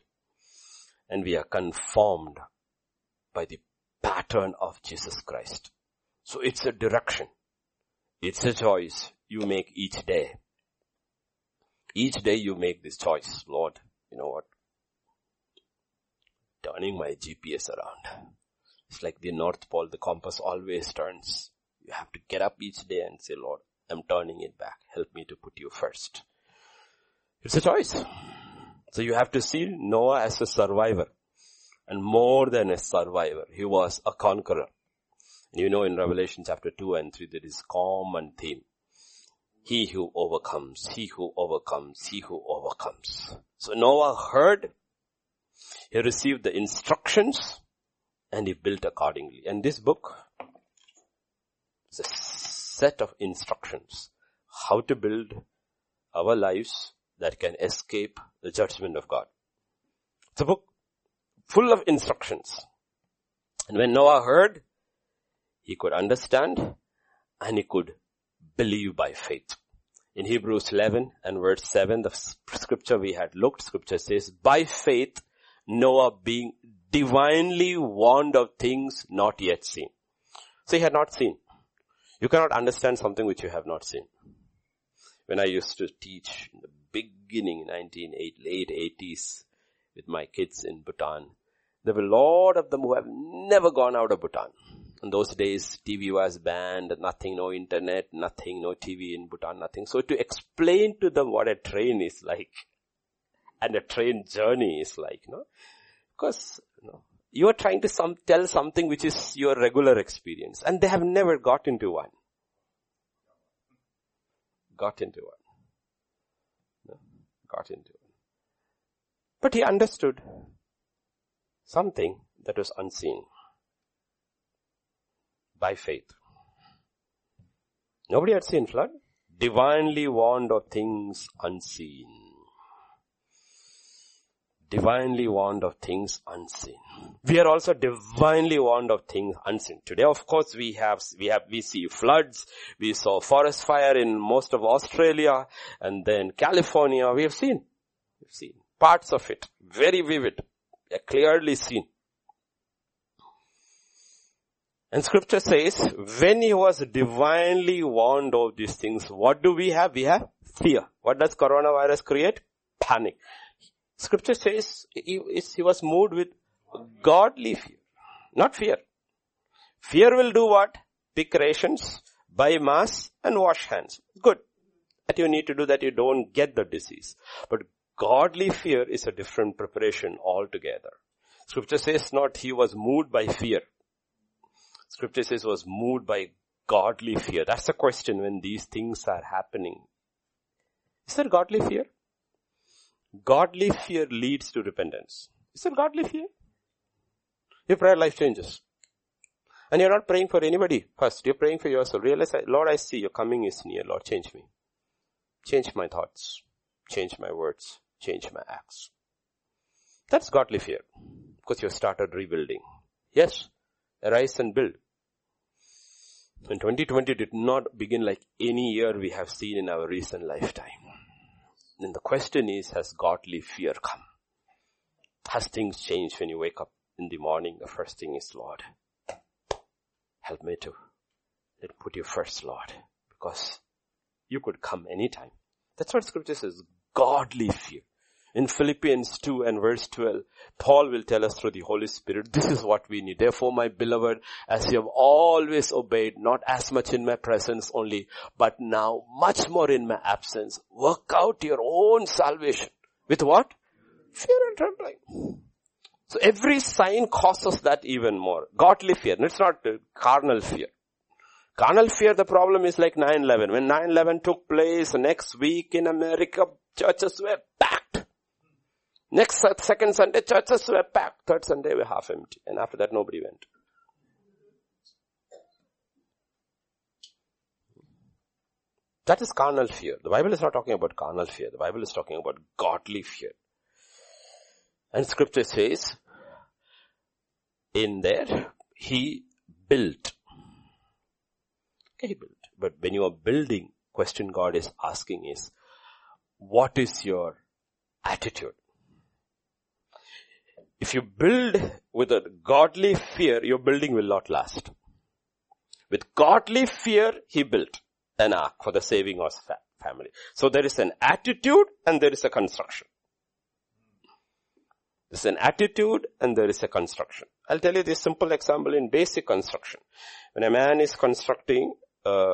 And we are conformed by the pattern of Jesus Christ. So it's a direction. It's a choice you make each day. Each day you make this choice. Lord, you know what? Turning my GPS around. It's like the North Pole, the compass always turns. You have to get up each day and say, Lord, I'm turning it back. Help me to put you first. It's a choice. So you have to see Noah as a survivor and more than a survivor. He was a conqueror. You know in Revelation chapter 2 and 3 there is common theme. He who overcomes, he who overcomes, he who overcomes. So Noah heard, he received the instructions and he built accordingly. And this book set of instructions how to build our lives that can escape the judgment of God. It's a book full of instructions. And when Noah heard, he could understand and he could believe by faith. In Hebrews 11 and verse 7, the scripture we had looked, scripture says, by faith, Noah being divinely warned of things not yet seen. So he had not seen. You cannot understand something which you have not seen. When I used to teach in the beginning, 1980, late 80s, with my kids in Bhutan, there were a lot of them who have never gone out of Bhutan. In those days, TV was banned, nothing, no internet, nothing, no TV in Bhutan, nothing. So to explain to them what a train is like, and a train journey is like, you know, because you, know, you are trying to some, tell something which is your regular experience, and they have never got into one. Got into one. No, got into one. But he understood something that was unseen by faith. Nobody had seen flood. Divinely warned of things unseen. Divinely warned of things unseen. We are also divinely warned of things unseen. Today, of course, we have, we have, we see floods. We saw forest fire in most of Australia and then California. We have seen, we've seen parts of it. Very vivid. clearly seen. And scripture says, when he was divinely warned of these things, what do we have? We have fear. What does coronavirus create? Panic. Scripture says he, he was moved with godly fear. Not fear. Fear will do what? Pick rations, buy mass and wash hands. Good. That you need to do that you don't get the disease. But godly fear is a different preparation altogether. Scripture says not he was moved by fear. Scripture says was moved by godly fear. That's the question when these things are happening. Is there godly fear? Godly fear leads to repentance. Is it godly fear? Your prayer life changes. And you're not praying for anybody first. You're praying for yourself. Realize, Lord, I see your coming is near. Lord, change me. Change my thoughts. Change my words. Change my acts. That's godly fear. Because you started rebuilding. Yes, arise and build. And 2020 did not begin like any year we have seen in our recent lifetime. Then the question is, has godly fear come? Has things changed when you wake up in the morning? The first thing is, Lord, help me to put you first, Lord, because you could come anytime. That's what scripture says, godly fear. In Philippians 2 and verse 12, Paul will tell us through the Holy Spirit, this is what we need. Therefore, my beloved, as you have always obeyed, not as much in my presence only, but now much more in my absence, work out your own salvation. With what? Fear and trembling. So every sign causes that even more. Godly fear. It's not uh, carnal fear. Carnal fear, the problem is like 9-11. When 9-11 took place, next week in America, churches were packed. Next, second Sunday, churches were packed. Third Sunday were half empty. And after that, nobody went. That is carnal fear. The Bible is not talking about carnal fear. The Bible is talking about godly fear. And scripture says, in there, he built. Okay, he built. But when you are building, question God is asking is, what is your attitude? If you build with a godly fear, your building will not last. With godly fear, he built an ark for the saving of family. So there is an attitude and there is a construction. There's an attitude and there is a construction. I'll tell you this simple example in basic construction. When a man is constructing a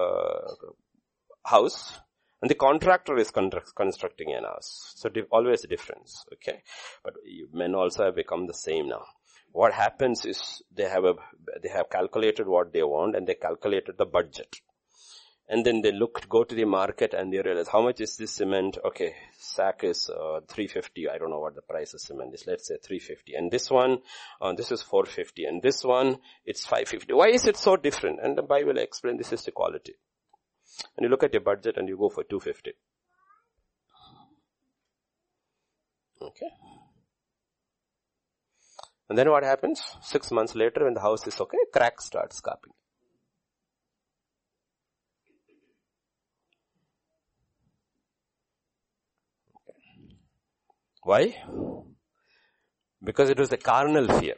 house, and the contractor is constructing an house. So always a difference, okay? But men also have become the same now. What happens is they have a, they have calculated what they want and they calculated the budget. And then they look, go to the market and they realize how much is this cement? Okay, sack is uh, 350. I don't know what the price of cement is. Let's say 350. And this one, uh, this is 450. And this one, it's 550. Why is it so different? And the Bible explains this is the quality. And you look at your budget and you go for 250. Okay. And then what happens? Six months later when the house is okay, crack starts coming. Why? Because it was a carnal fear.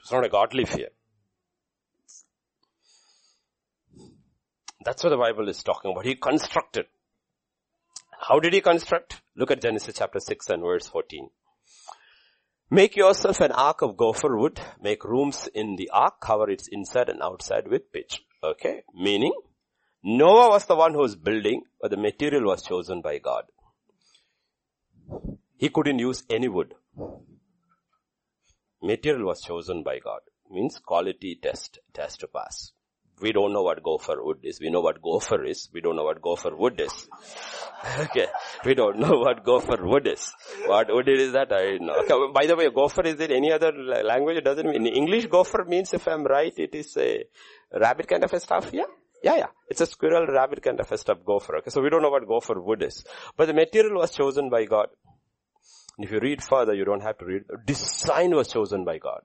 It's not a godly fear. That's what the Bible is talking about. He constructed. How did he construct? Look at Genesis chapter 6 and verse 14. Make yourself an ark of gopher wood. Make rooms in the ark. Cover its inside and outside with pitch. Okay. Meaning, Noah was the one who was building, but the material was chosen by God. He couldn't use any wood. Material was chosen by God. Means quality test. Has to pass. We don't know what gopher wood is. We know what gopher is. We don't know what gopher wood is. okay. We don't know what gopher wood is. What wood is that? I know. Okay. By the way, gopher is in any other language? It doesn't mean, in English gopher means if I'm right, it is a rabbit kind of a stuff. Yeah. Yeah, yeah. It's a squirrel rabbit kind of a stuff gopher. Okay. So we don't know what gopher wood is. But the material was chosen by God. If you read further, you don't have to read. Design was chosen by God.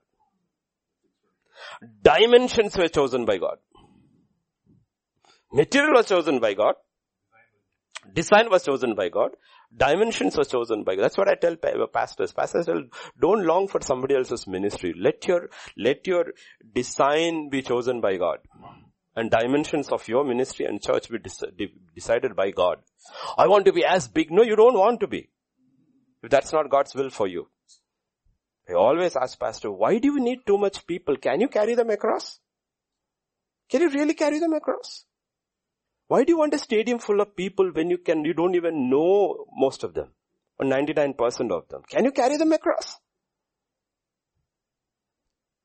Dimensions were chosen by God. Material was chosen by God. Design was chosen by God. Dimensions was chosen by God. That's what I tell pastors. Pastors tell, don't long for somebody else's ministry. Let your, let your design be chosen by God. And dimensions of your ministry and church be decided by God. I want to be as big. No, you don't want to be. If that's not God's will for you. I always ask pastor, why do you need too much people? Can you carry them across? Can you really carry them across? Why do you want a stadium full of people when you can, you don't even know most of them? Or 99% of them. Can you carry them across?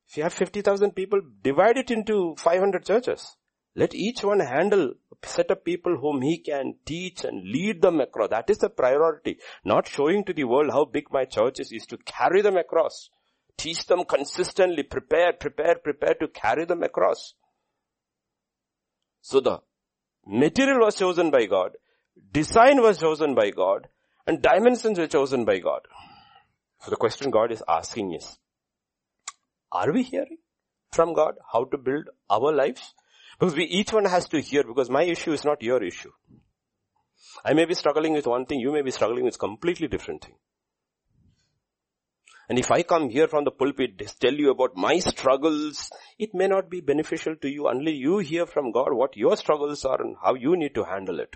If you have 50,000 people, divide it into 500 churches. Let each one handle a set of people whom he can teach and lead them across. That is the priority. Not showing to the world how big my church is, is to carry them across. Teach them consistently, prepare, prepare, prepare to carry them across. So the material was chosen by God, design was chosen by God, and dimensions were chosen by God. So the question God is asking is, are we hearing from God how to build our lives? Because we, each one has to hear because my issue is not your issue. I may be struggling with one thing, you may be struggling with completely different thing. And if I come here from the pulpit, tell you about my struggles, it may not be beneficial to you unless you hear from God what your struggles are and how you need to handle it.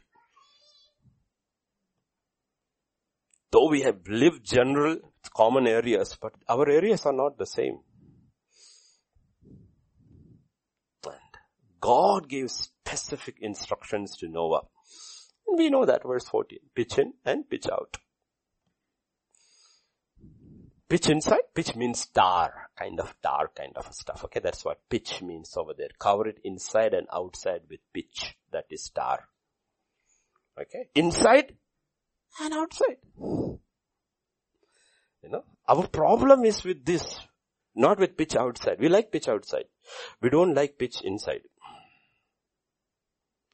Though we have lived general, common areas, but our areas are not the same. God gave specific instructions to Noah. And we know that verse 14. Pitch in and pitch out. Pitch inside, pitch means tar, kind of tar kind of stuff. Okay, that's what pitch means over there. Cover it inside and outside with pitch. That is tar. Okay, inside and outside. You know, our problem is with this, not with pitch outside. We like pitch outside. We don't like pitch inside.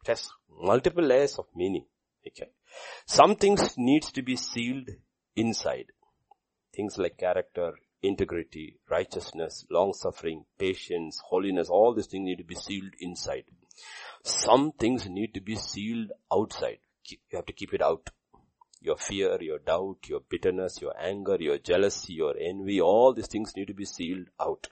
It has multiple layers of meaning. Okay. Some things needs to be sealed inside. Things like character, integrity, righteousness, long suffering, patience, holiness, all these things need to be sealed inside. Some things need to be sealed outside. You have to keep it out. Your fear, your doubt, your bitterness, your anger, your jealousy, your envy, all these things need to be sealed out.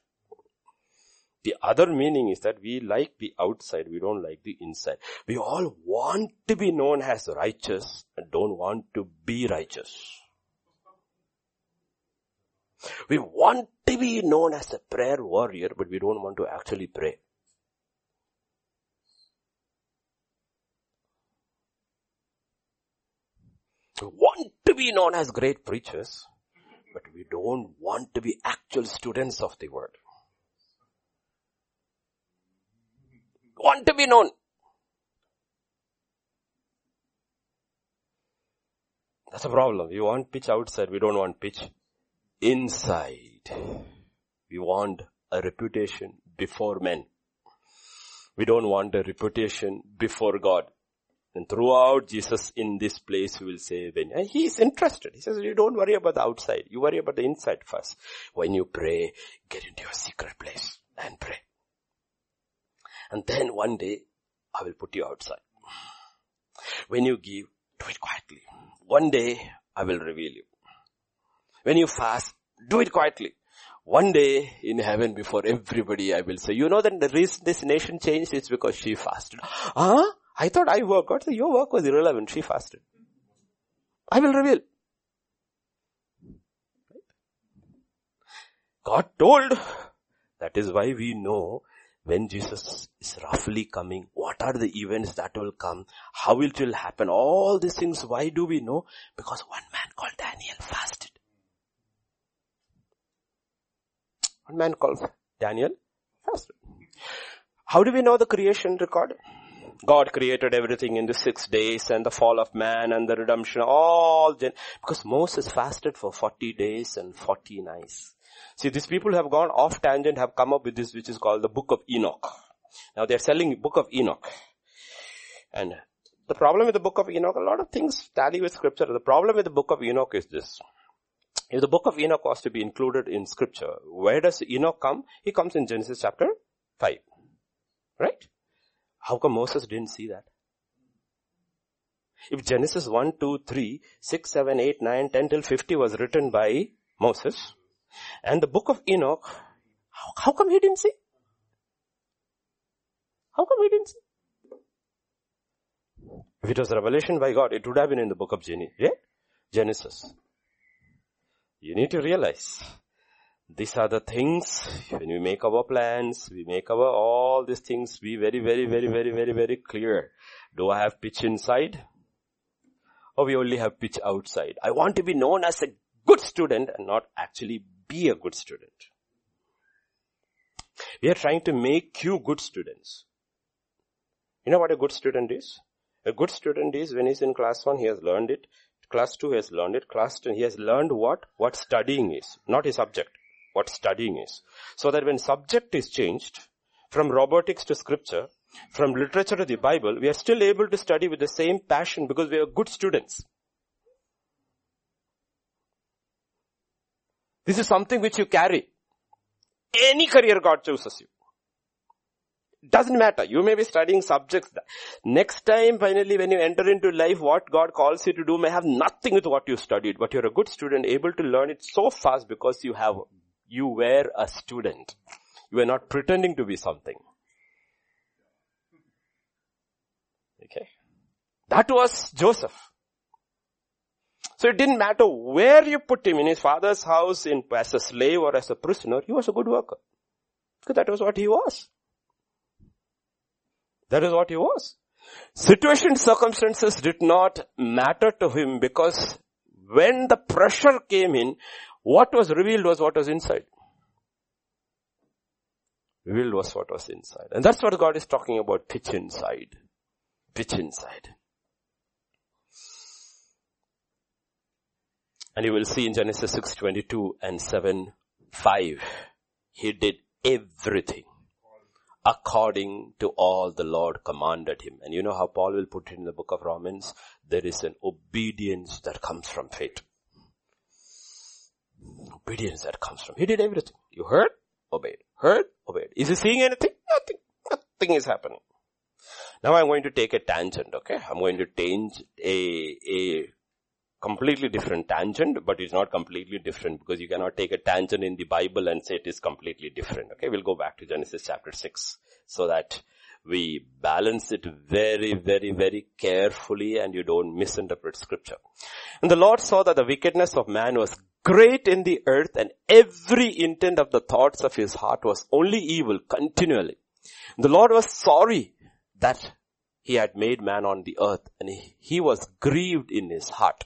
The other meaning is that we like the outside, we don't like the inside. We all want to be known as righteous and don't want to be righteous. We want to be known as a prayer warrior, but we don't want to actually pray. We want to be known as great preachers, but we don't want to be actual students of the word. want to be known. That's a problem. We want pitch outside. We don't want pitch inside. We want a reputation before men. We don't want a reputation before God. And throughout Jesus in this place will say when he is interested. He says you don't worry about the outside. You worry about the inside first. When you pray, get into your secret place and pray. And then one day, I will put you outside. When you give, do it quietly. One day, I will reveal you. When you fast, do it quietly. One day in heaven before everybody I will say, you know that the reason this nation changed is because she fasted. Huh? I thought I worked. God said, your work was irrelevant. She fasted. I will reveal. God told. That is why we know when Jesus is roughly coming, what are the events that will come, how it will happen, all these things, why do we know? Because one man called Daniel fasted. One man called Daniel fasted. How do we know the creation record? God created everything in the six days and the fall of man and the redemption, all because Moses fasted for 40 days and 40 nights. See, these people have gone off tangent, have come up with this which is called the book of Enoch. Now they're selling book of Enoch. And the problem with the book of Enoch, a lot of things tally with scripture. The problem with the book of Enoch is this. If the book of Enoch was to be included in scripture, where does Enoch come? He comes in Genesis chapter 5. Right? How come Moses didn't see that? If Genesis 1, 2, 3, 6, 7, 8, 9, 10 till 50 was written by Moses, and the book of Enoch, how, how come he didn't see? How come he didn't see? If it was revelation by God, it would have been in the book of Genesis, yeah? Genesis. You need to realize these are the things when we make our plans, we make our all these things be very, very, very, very, very, very clear. Do I have pitch inside? Or we only have pitch outside? I want to be known as a good student and not actually be a good student. We are trying to make you good students. You know what a good student is? A good student is when he's in class 1, he has learned it. Class 2 has learned it. Class 2, he has learned what? What studying is. Not his subject. What studying is. So that when subject is changed, from robotics to scripture, from literature to the Bible, we are still able to study with the same passion because we are good students. This is something which you carry. Any career God chooses you. Doesn't matter. You may be studying subjects. Next time, finally, when you enter into life, what God calls you to do may have nothing with what you studied, but you're a good student, able to learn it so fast because you have, you were a student. You are not pretending to be something. Okay. That was Joseph. So it didn't matter where you put him in his father's house in, as a slave or as a prisoner, he was a good worker. Because that was what he was. That is what he was. Situation circumstances did not matter to him because when the pressure came in, what was revealed was what was inside. Revealed was what was inside. And that's what God is talking about, pitch inside. Pitch inside. And you will see in Genesis 6, 22 and 7, 5, he did everything according to all the Lord commanded him. And you know how Paul will put it in the book of Romans? There is an obedience that comes from faith. Obedience that comes from, he did everything. You heard? Obeyed. Heard? Obeyed. Is he seeing anything? Nothing. Nothing is happening. Now I'm going to take a tangent, okay? I'm going to change a, a completely different tangent, but it's not completely different because you cannot take a tangent in the Bible and say it is completely different. Okay, we'll go back to Genesis chapter 6 so that we balance it very, very, very carefully and you don't misinterpret scripture. And the Lord saw that the wickedness of man was great in the earth and every intent of the thoughts of his heart was only evil continually. The Lord was sorry that he had made man on the earth and he, was grieved in his heart.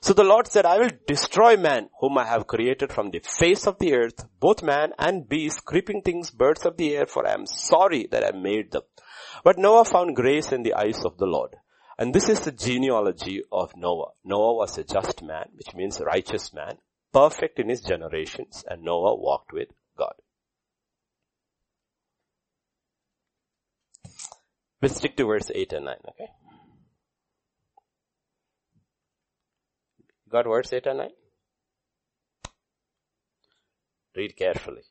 So the Lord said, I will destroy man whom I have created from the face of the earth, both man and beast, creeping things, birds of the air, for I am sorry that I made them. But Noah found grace in the eyes of the Lord. And this is the genealogy of Noah. Noah was a just man, which means righteous man, perfect in his generations, and Noah walked with God. We'll stick to verse 8 and 9, okay? Got words 8 and 9? Read carefully.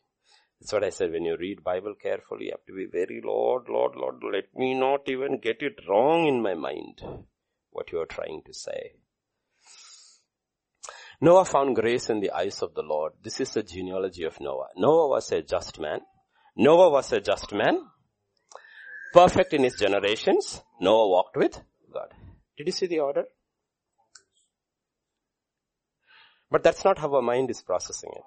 That's what I said. When you read Bible carefully, you have to be very, Lord, Lord, Lord, let me not even get it wrong in my mind. What you are trying to say. Noah found grace in the eyes of the Lord. This is the genealogy of Noah. Noah was a just man. Noah was a just man. Perfect in his generations. Noah walked with God. Did you see the order? But that's not how our mind is processing it.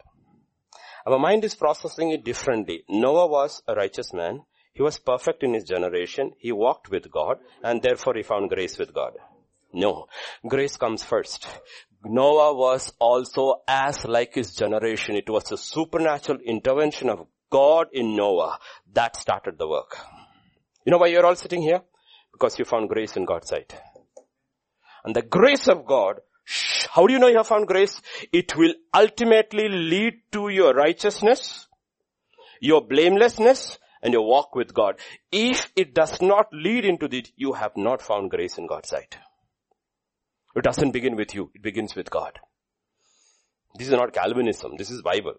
Our mind is processing it differently. Noah was a righteous man. He was perfect in his generation. He walked with God and therefore he found grace with God. No. Grace comes first. Noah was also as like his generation. It was a supernatural intervention of God in Noah that started the work. You know why you're all sitting here? Because you found grace in God's sight. And the grace of God how do you know you have found grace? It will ultimately lead to your righteousness, your blamelessness, and your walk with God. If it does not lead into it, you have not found grace in God's sight. It doesn't begin with you, it begins with God. This is not Calvinism. This is Bible.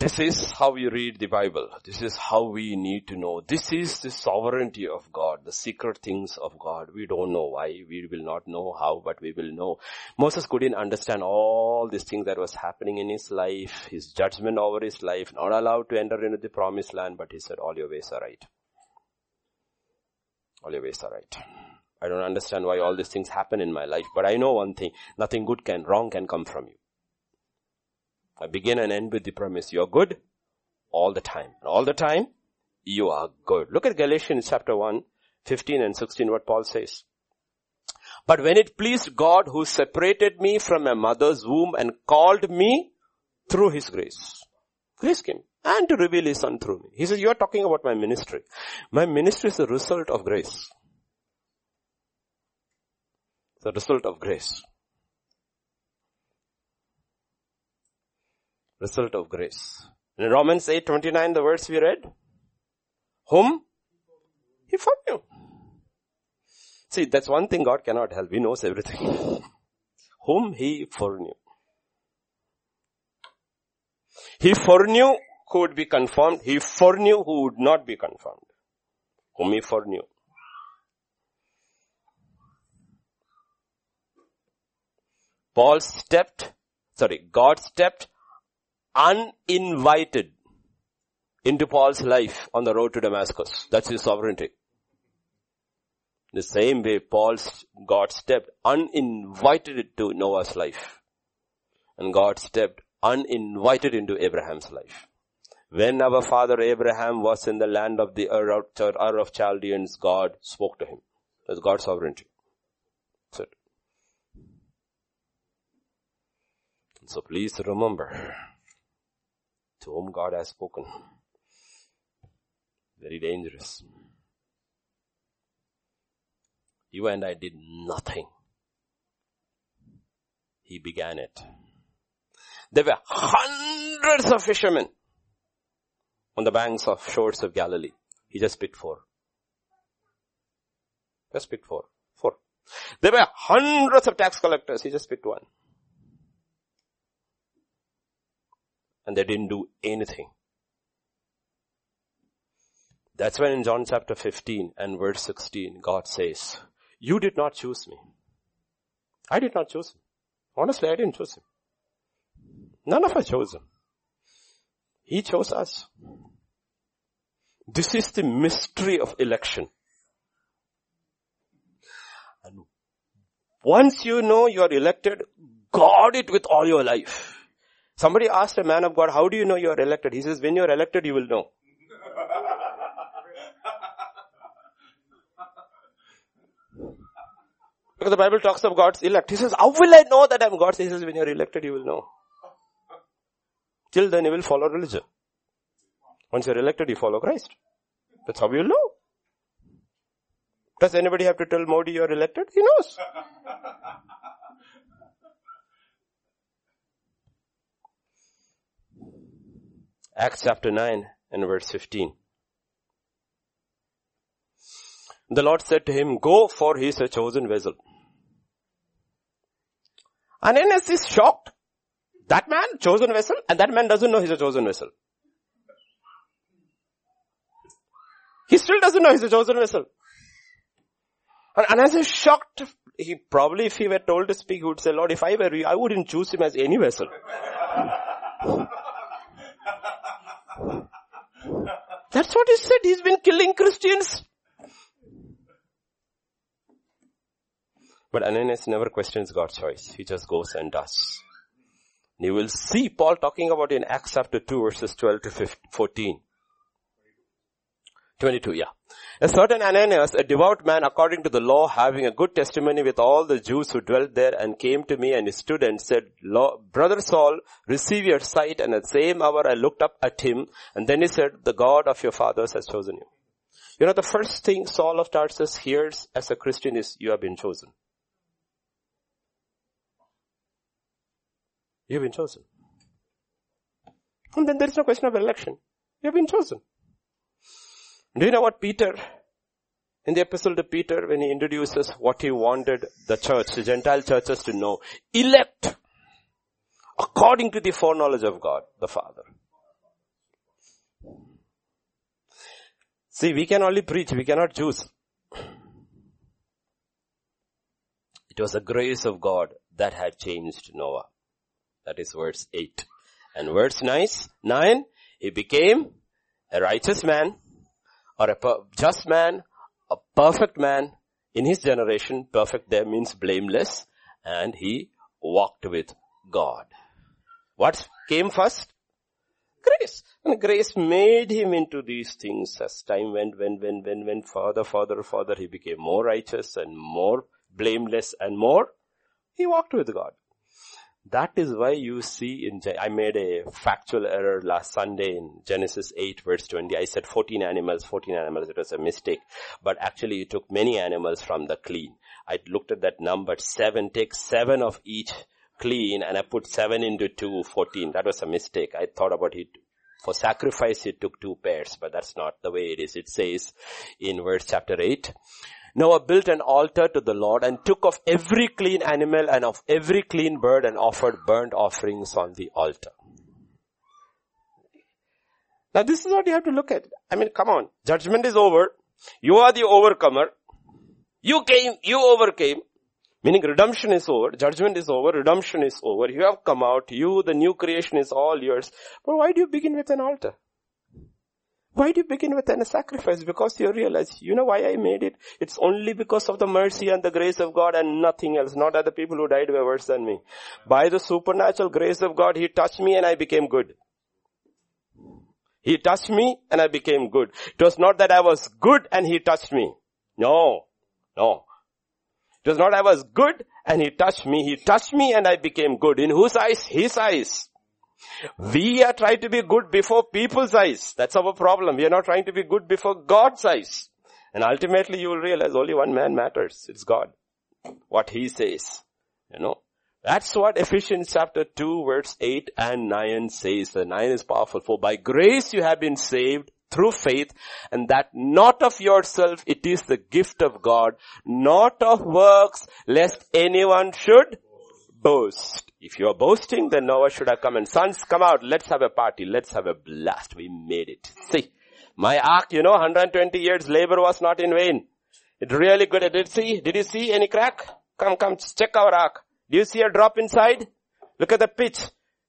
This is how we read the Bible. This is how we need to know. This is the sovereignty of God, the secret things of God. We don't know why. We will not know how, but we will know. Moses couldn't understand all these things that was happening in his life, his judgment over his life, not allowed to enter into the promised land, but he said, all your ways are right. All your ways are right. I don't understand why all these things happen in my life, but I know one thing, nothing good can, wrong can come from you. I begin and end with the premise, you're good all the time. All the time, you are good. Look at Galatians chapter 1, 15 and 16, what Paul says. But when it pleased God who separated me from my mother's womb and called me through his grace. Grace came. And to reveal his son through me. He says, you are talking about my ministry. My ministry is a result of grace. It's result of grace. Result of grace. In Romans 8:29, the verse we read, whom he foreknew. See, that's one thing God cannot help. He knows everything. whom he foreknew. He foreknew who would be confirmed. He foreknew who would not be confirmed. Whom he foreknew. Paul stepped, sorry, God stepped uninvited into Paul's life on the road to Damascus. That's his sovereignty. The same way Paul's, God stepped uninvited into Noah's life. And God stepped uninvited into Abraham's life. When our father Abraham was in the land of the Ur of Chaldeans, God spoke to him. That's God's sovereignty. That's it. So please remember, to whom God has spoken. Very dangerous. You and I did nothing. He began it. There were hundreds of fishermen on the banks of shores of Galilee. He just picked four. Just picked four. Four. There were hundreds of tax collectors. He just picked one. And they didn't do anything. That's when in John chapter 15 and verse 16, God says, you did not choose me. I did not choose him. Honestly, I didn't choose him. None of us chose him. He chose us. This is the mystery of election. And once you know you are elected, guard it with all your life. Somebody asked a man of God, how do you know you are elected? He says, when you are elected, you will know. Because the Bible talks of God's elect. He says, how will I know that I'm God's? He says, when you're elected, you will know. Till then, you will follow religion. Once you're elected, you follow Christ. That's how you'll know. Does anybody have to tell Modi you're elected? He knows. Acts chapter 9 and verse 15. The Lord said to him, go for he is a chosen vessel. And Ananias is shocked. That man, chosen vessel, and that man doesn't know he's a chosen vessel. He still doesn't know he's a chosen vessel. And Ananias is shocked. He probably, if he were told to speak, he would say, Lord, if I were you, I wouldn't choose him as any vessel. That's what he said. He's been killing Christians. But Ananias never questions God's choice. He just goes and does. You will see Paul talking about in Acts chapter 2 verses 12 to 15, 14. 22, yeah. A certain Ananias, a devout man according to the law, having a good testimony with all the Jews who dwelt there and came to me and stood and said, Brother Saul, receive your sight. And at the same hour I looked up at him and then he said, the God of your fathers has chosen you. You know, the first thing Saul of Tarsus hears as a Christian is, you have been chosen. You've been chosen. And then there is no question of election. You've been chosen. Do you know what Peter in the epistle to Peter when he introduces what he wanted the church, the Gentile churches to know. Elect according to the foreknowledge of God, the Father. See, we can only preach, we cannot choose. It was the grace of God that had changed Noah. That is verse 8. And verse 9, 9 he became a righteous man or a just man, a perfect man in his generation. Perfect there means blameless and he walked with God. What came first? Grace. And grace made him into these things as time went, went, went, went, went further, further, further. He became more righteous and more blameless and more. He walked with God. That is why you see in, I made a factual error last Sunday in Genesis 8 verse 20. I said 14 animals, 14 animals. It was a mistake. But actually you took many animals from the clean. I looked at that number, seven, take seven of each clean and I put seven into two, 14. That was a mistake. I thought about it. For sacrifice it took two pairs, but that's not the way it is. It says in verse chapter 8, Noah built an altar to the Lord and took of every clean animal and of every clean bird and offered burnt offerings on the altar. Now this is what you have to look at. I mean, come on. Judgment is over. You are the overcomer. You came, you overcame. Meaning redemption is over, judgment is over, redemption is over. You have come out, you, the new creation is all yours. But why do you begin with an altar? Why do you begin with a sacrifice? Because you realize, you know why I made it? It's only because of the mercy and the grace of God and nothing else. Not that the people who died were worse than me. By the supernatural grace of God, He touched me and I became good. He touched me and I became good. It was not that I was good and He touched me. No. No. It was not I was good and he touched me. He touched me and I became good. In whose eyes? His eyes. We are trying to be good before people's eyes. That's our problem. We are not trying to be good before God's eyes. And ultimately you will realize only one man matters. It's God. What he says. You know. That's what Ephesians chapter 2 verse 8 and 9 says. The 9 is powerful. For by grace you have been saved through faith and that not of yourself, it is the gift of God, not of works, lest anyone should boast. If you are boasting, then Noah should have come and sons come out, let's have a party, let's have a blast, we made it. See, my ark, you know, 120 years labor was not in vain. It really good. Did see, did you see any crack? Come, come, check our ark. Do you see a drop inside? Look at the pitch,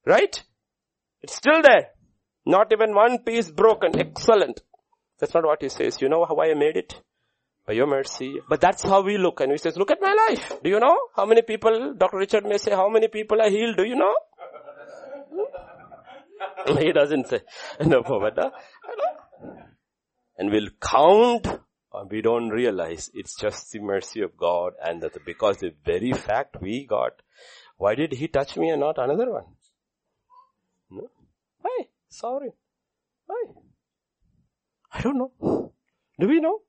right? It's still there. Not even one piece broken. Excellent. That's not what he says. You know how I made it? By your mercy. But that's how we look. And he says, look at my life. Do you know how many people, Dr. Richard may say, how many people are healed? Do you know? he doesn't say. No, but, uh, and we'll count we don't realize it's just the mercy of God and that because the very fact we got, why did he touch me and not another one? No? Why? Sorry. Why? I don't know. Do we know?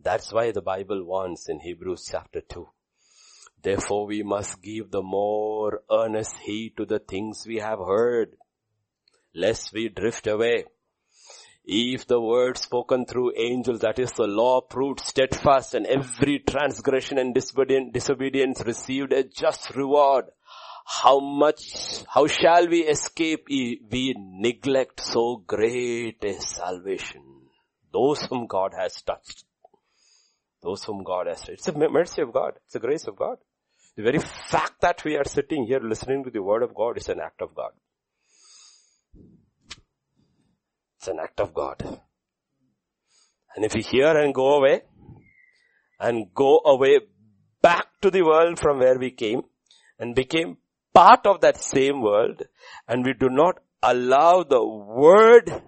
That's why the Bible warns in Hebrews chapter 2. Therefore we must give the more earnest heed to the things we have heard, lest we drift away. If the word spoken through angels, that is the law proved steadfast and every transgression and disobedience received a just reward, how much, how shall we escape if we neglect so great a salvation? Those whom God has touched. Those whom God has touched. It's a mercy of God. It's a grace of God. The very fact that we are sitting here listening to the word of God is an act of God. It's an act of God. And if we hear and go away, and go away back to the world from where we came, and became part of that same world and we do not allow the word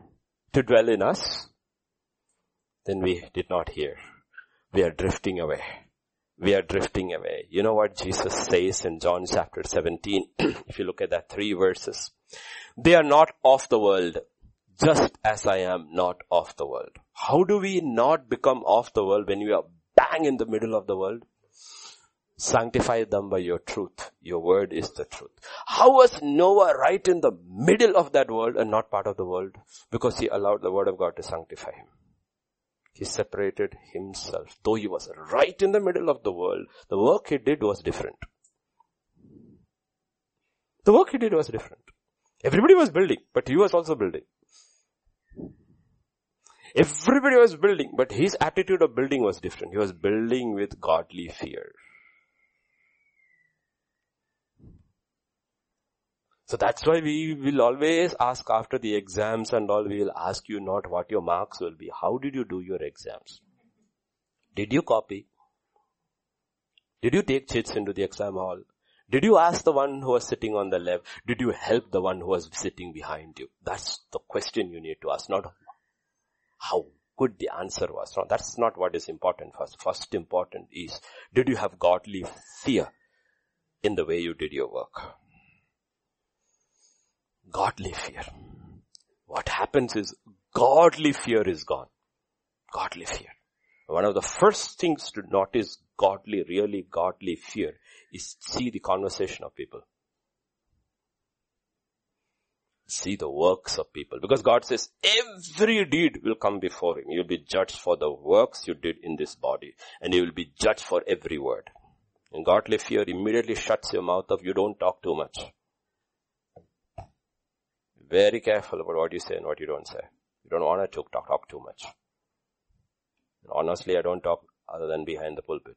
to dwell in us, then we did not hear. We are drifting away. We are drifting away. You know what Jesus says in John chapter 17? if you look at that three verses. They are not of the world, just as I am not of the world. How do we not become of the world when we are bang in the middle of the world? Sanctify them by your truth. Your word is the truth. How was Noah right in the middle of that world and not part of the world? Because he allowed the word of God to sanctify him. He separated himself. Though he was right in the middle of the world, the work he did was different. The work he did was different. Everybody was building, but he was also building. Everybody was building, but his attitude of building was different. He was building with godly fear. So that's why we will always ask after the exams and all, we will ask you not what your marks will be. How did you do your exams? Did you copy? Did you take chits into the exam hall? Did you ask the one who was sitting on the left? Did you help the one who was sitting behind you? That's the question you need to ask, not how good the answer was. No, that's not what is important first. First important is, did you have godly fear in the way you did your work? Godly fear. What happens is godly fear is gone. Godly fear. One of the first things to notice godly, really godly fear is see the conversation of people. See the works of people. Because God says every deed will come before Him. You'll be judged for the works you did in this body. And you will be judged for every word. And godly fear immediately shuts your mouth off. You don't talk too much. Very careful about what you say and what you don't say. You don't want to talk, talk too much. And honestly, I don't talk other than behind the pulpit.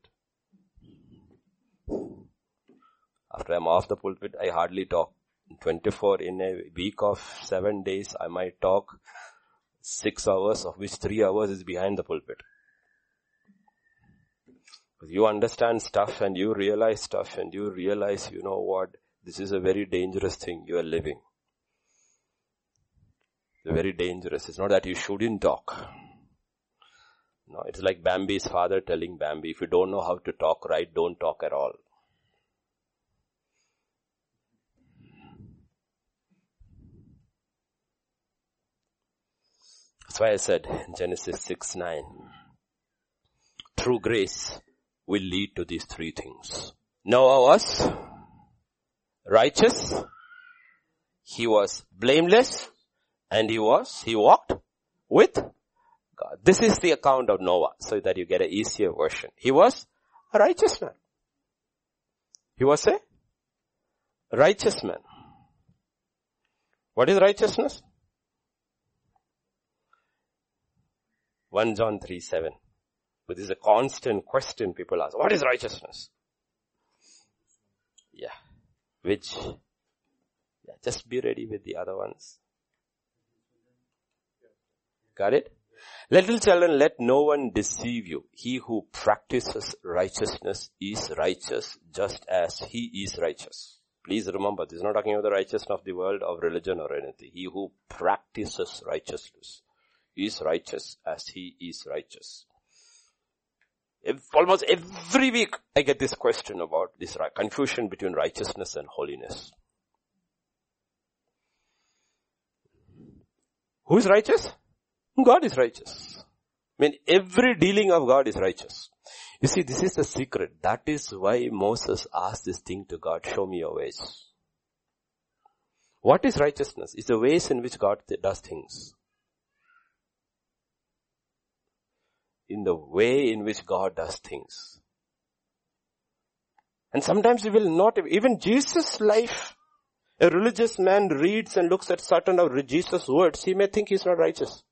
After I'm off the pulpit, I hardly talk. 24 in a week of 7 days, I might talk 6 hours, of which 3 hours is behind the pulpit. You understand stuff and you realize stuff and you realize, you know what, this is a very dangerous thing you are living. Very dangerous. It's not that you shouldn't talk. No, it's like Bambi's father telling Bambi, if you don't know how to talk right, don't talk at all. That's why I said Genesis 6 9, true grace will lead to these three things. Noah was righteous, he was blameless, and he was, he walked with God. This is the account of Noah, so that you get an easier version. He was a righteous man. He was a righteous man. What is righteousness? 1 John 3 7. But this is a constant question people ask. What is righteousness? Yeah. Which, yeah, just be ready with the other ones. Got it? Little children, let no one deceive you. He who practices righteousness is righteous just as he is righteous. Please remember, this is not talking about the righteousness of the world, of religion or anything. He who practices righteousness is righteous as he is righteous. If, almost every week I get this question about this confusion between righteousness and holiness. Who is righteous? God is righteous. I mean, every dealing of God is righteous. You see, this is the secret. That is why Moses asked this thing to God, show me your ways. What is righteousness? It's the ways in which God does things. in the way in which God does things. And sometimes we will not, even Jesus' life, a religious man reads and looks at certain of Jesus' words, he may think he's not righteous.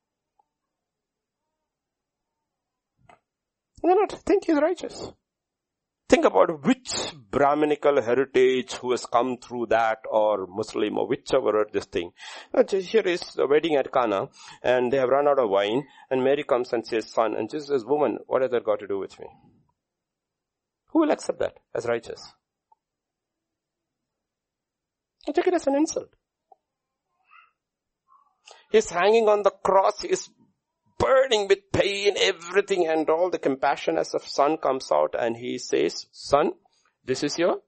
He may not think he's righteous. Think about which Brahminical heritage who has come through that or Muslim or whichever this thing. Uh, here is the wedding at Cana and they have run out of wine and Mary comes and says, son, and Jesus says, woman, what has that got to do with me? Who will accept that as righteous? I take it as an insult. He's hanging on the cross, he's burning with pain, everything and all the compassion as the son comes out and he says, son, this is your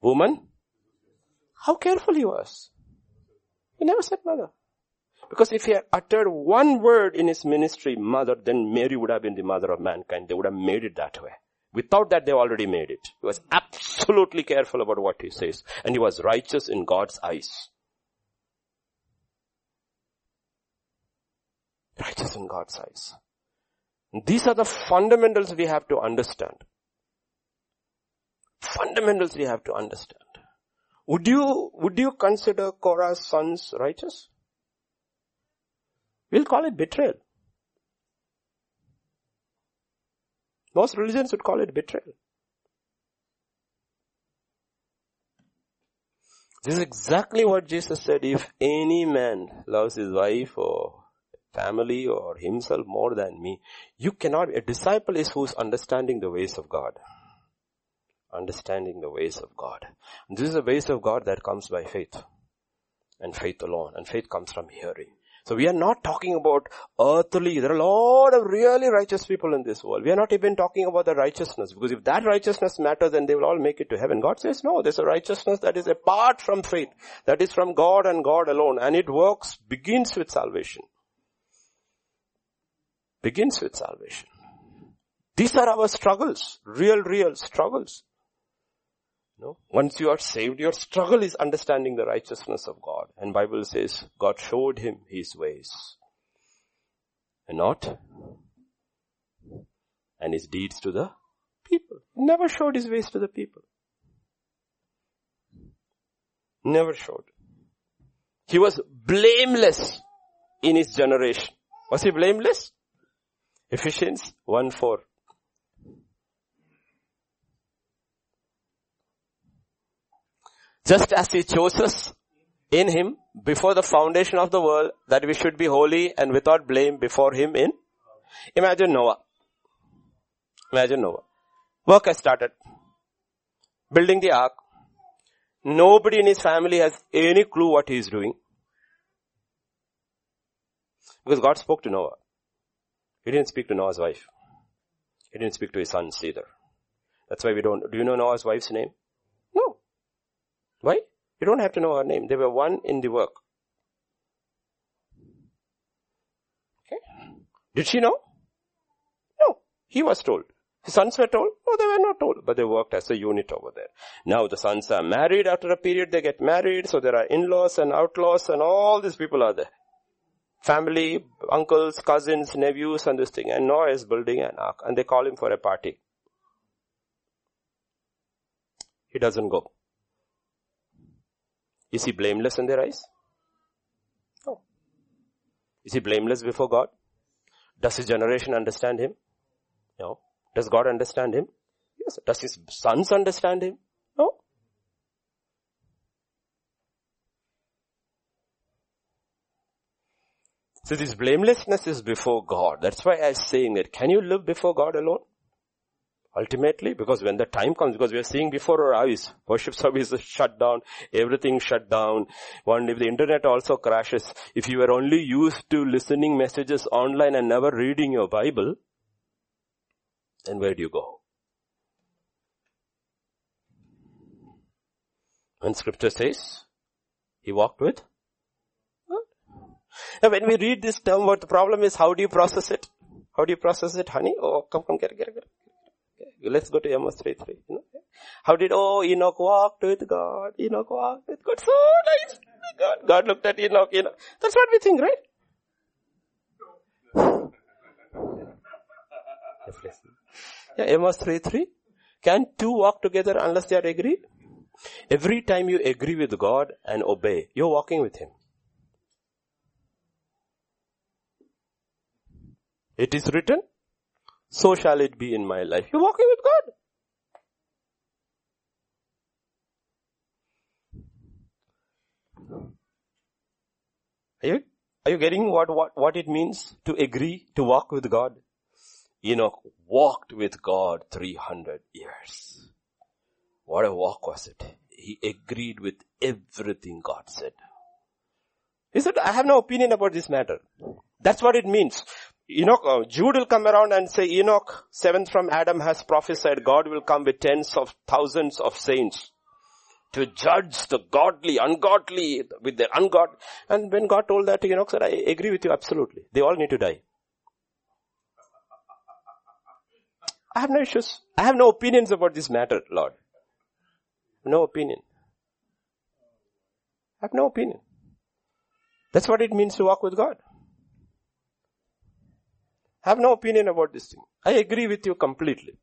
woman. How careful he was. He never said mother. Because if he had uttered one word in his ministry, mother, then Mary would have been the mother of mankind. They would have made it that way. Without that, they've already made it. He was absolutely careful about what he says. And he was righteous in God's eyes. Righteous in God's eyes. These are the fundamentals we have to understand. Fundamentals we have to understand. Would you, would you consider Korah's sons righteous? We'll call it betrayal. Most religions would call it betrayal. This is exactly what Jesus said. If any man loves his wife or family or himself more than me, you cannot, a disciple is who's understanding the ways of God. Understanding the ways of God. And this is the ways of God that comes by faith. And faith alone. And faith comes from hearing. So we are not talking about earthly, there are a lot of really righteous people in this world. We are not even talking about the righteousness because if that righteousness matters then they will all make it to heaven. God says no, there's a righteousness that is apart from faith, that is from God and God alone and it works, begins with salvation. Begins with salvation. These are our struggles, real, real struggles. No? Once you are saved, your struggle is understanding the righteousness of God. And Bible says God showed him his ways. And not and his deeds to the people. Never showed his ways to the people. Never showed. He was blameless in his generation. Was he blameless? Ephesians 1 4. Just as he chose us in him before the foundation of the world that we should be holy and without blame before him in. Imagine Noah. Imagine Noah. Work has started. Building the ark. Nobody in his family has any clue what he is doing. Because God spoke to Noah. He didn't speak to Noah's wife. He didn't speak to his sons either. That's why we don't, do you know Noah's wife's name? No. Why? You don't have to know her name. They were one in the work. Okay. Did she know? No. He was told. His sons were told? No, they were not told, but they worked as a unit over there. Now the sons are married after a period, they get married, so there are in-laws and outlaws and all these people are there. Family, uncles, cousins, nephews and this thing. And Noah is building an ark and they call him for a party. He doesn't go. Is he blameless in their eyes? No. Is he blameless before God? Does his generation understand him? No. Does God understand him? Yes. Does his sons understand him? No. So this blamelessness is before God. That's why I'm saying that. Can you live before God alone? Ultimately, because when the time comes, because we are seeing before our eyes, worship services shut down, everything shut down. One, if the internet also crashes, if you are only used to listening messages online and never reading your Bible, then where do you go? When scripture says, he walked with now when we read this term, what the problem is, how do you process it? How do you process it, honey? Oh, come, come, get get get. Let's go to Amos 3 3. You know? How did, oh, Enoch walked with God. Enoch walked with God. So nice. God, God looked at Enoch, you know. That's what we think, right? yeah, Amos 3 3. Can two walk together unless they are agreed? Every time you agree with God and obey, you're walking with Him. It is written, so shall it be in my life. You're walking with God. Are you, are you getting what, what, what it means to agree to walk with God? Enoch walked with God 300 years. What a walk was it? He agreed with everything God said. He said, I have no opinion about this matter. That's what it means. Enoch, uh, Jude will come around and say, Enoch, seventh from Adam has prophesied God will come with tens of thousands of saints to judge the godly, ungodly with their ungod. And when God told that to Enoch said, I agree with you absolutely. They all need to die. I have no issues. I have no opinions about this matter, Lord. No opinion. I have no opinion. That's what it means to walk with God. Have no opinion about this thing. I agree with you completely.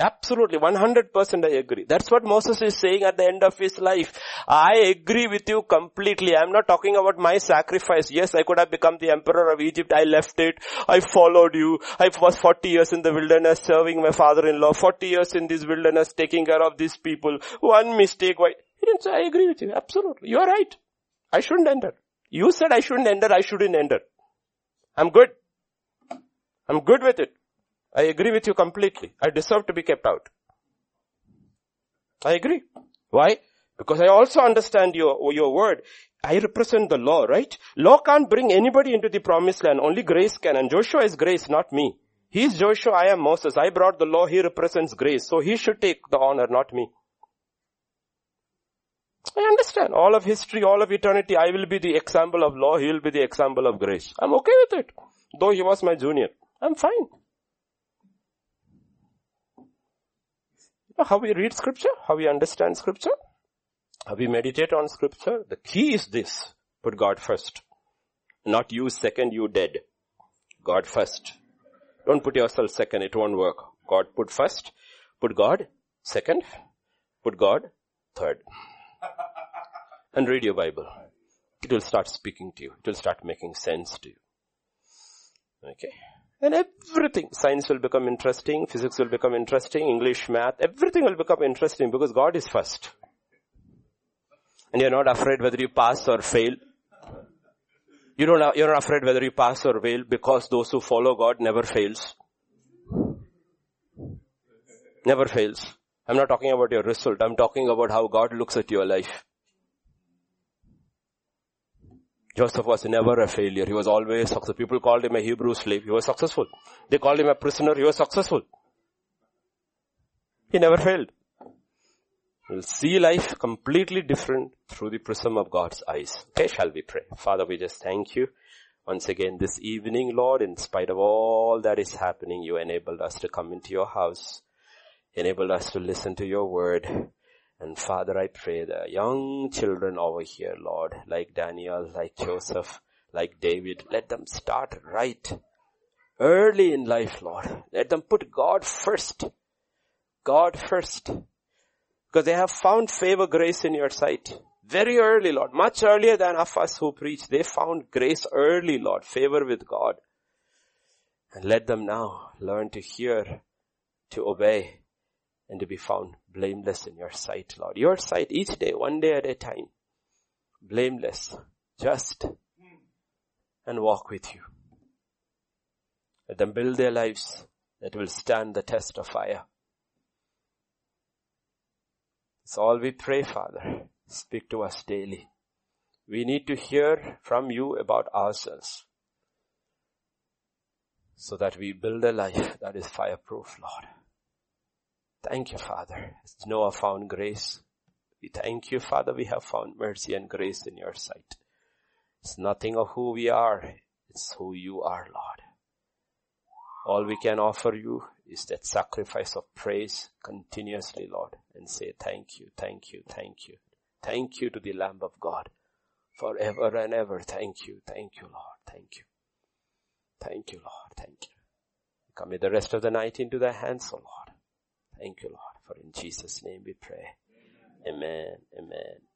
Absolutely, 100% I agree. That's what Moses is saying at the end of his life. I agree with you completely. I'm not talking about my sacrifice. Yes, I could have become the emperor of Egypt. I left it. I followed you. I was 40 years in the wilderness serving my father-in-law. 40 years in this wilderness taking care of these people. One mistake. Why? He didn't say, I agree with you. Absolutely. You are right. I shouldn't enter. You said I shouldn't enter. I shouldn't enter. I'm good. I'm good with it. I agree with you completely. I deserve to be kept out. I agree. Why? Because I also understand your, your word. I represent the law, right? Law can't bring anybody into the promised land. Only grace can. And Joshua is grace, not me. He's Joshua, I am Moses. I brought the law, he represents grace. So he should take the honor, not me. I understand. All of history, all of eternity, I will be the example of law, he will be the example of grace. I'm okay with it. Though he was my junior. I'm fine. how we read scripture, how we understand scripture, how we meditate on scripture. The key is this. Put God first. Not you second, you dead. God first. Don't put yourself second, it won't work. God put first. Put God second. Put God third. and read your Bible. It will start speaking to you. It will start making sense to you. Okay. And everything, science will become interesting, physics will become interesting, English, math, everything will become interesting because God is first. And you're not afraid whether you pass or fail. You don't, you're not afraid whether you pass or fail because those who follow God never fails. Never fails. I'm not talking about your result. I'm talking about how God looks at your life. Joseph was never a failure. He was always successful. People called him a Hebrew slave. He was successful. They called him a prisoner. He was successful. He never failed. We'll see life completely different through the prism of God's eyes. Okay, shall we pray? Father, we just thank you. Once again this evening, Lord, in spite of all that is happening, you enabled us to come into your house, enabled us to listen to your word, and Father, I pray the young children over here, Lord, like Daniel, like Joseph, like David, let them start right. Early in life, Lord. Let them put God first. God first. Because they have found favor, grace in your sight. Very early, Lord. Much earlier than of us who preach. They found grace early, Lord. Favor with God. And let them now learn to hear, to obey, and to be found blameless in your sight, Lord. Your sight each day, one day at a time. Blameless, just, and walk with you. Let them build their lives that will stand the test of fire. It's all we pray, Father. Speak to us daily. We need to hear from you about ourselves so that we build a life that is fireproof, Lord. Thank you, Father. As Noah found grace, we thank you, Father, we have found mercy and grace in your sight. It's nothing of who we are, it's who you are, Lord. All we can offer you is that sacrifice of praise continuously, Lord, and say thank you, thank you, thank you. Thank you to the Lamb of God forever and ever. Thank you, thank you, Lord, thank you. Thank you, Lord, thank you. Commit the rest of the night into thy hands, O Lord. Thank you, Lord, for in Jesus' name we pray. Amen. Amen.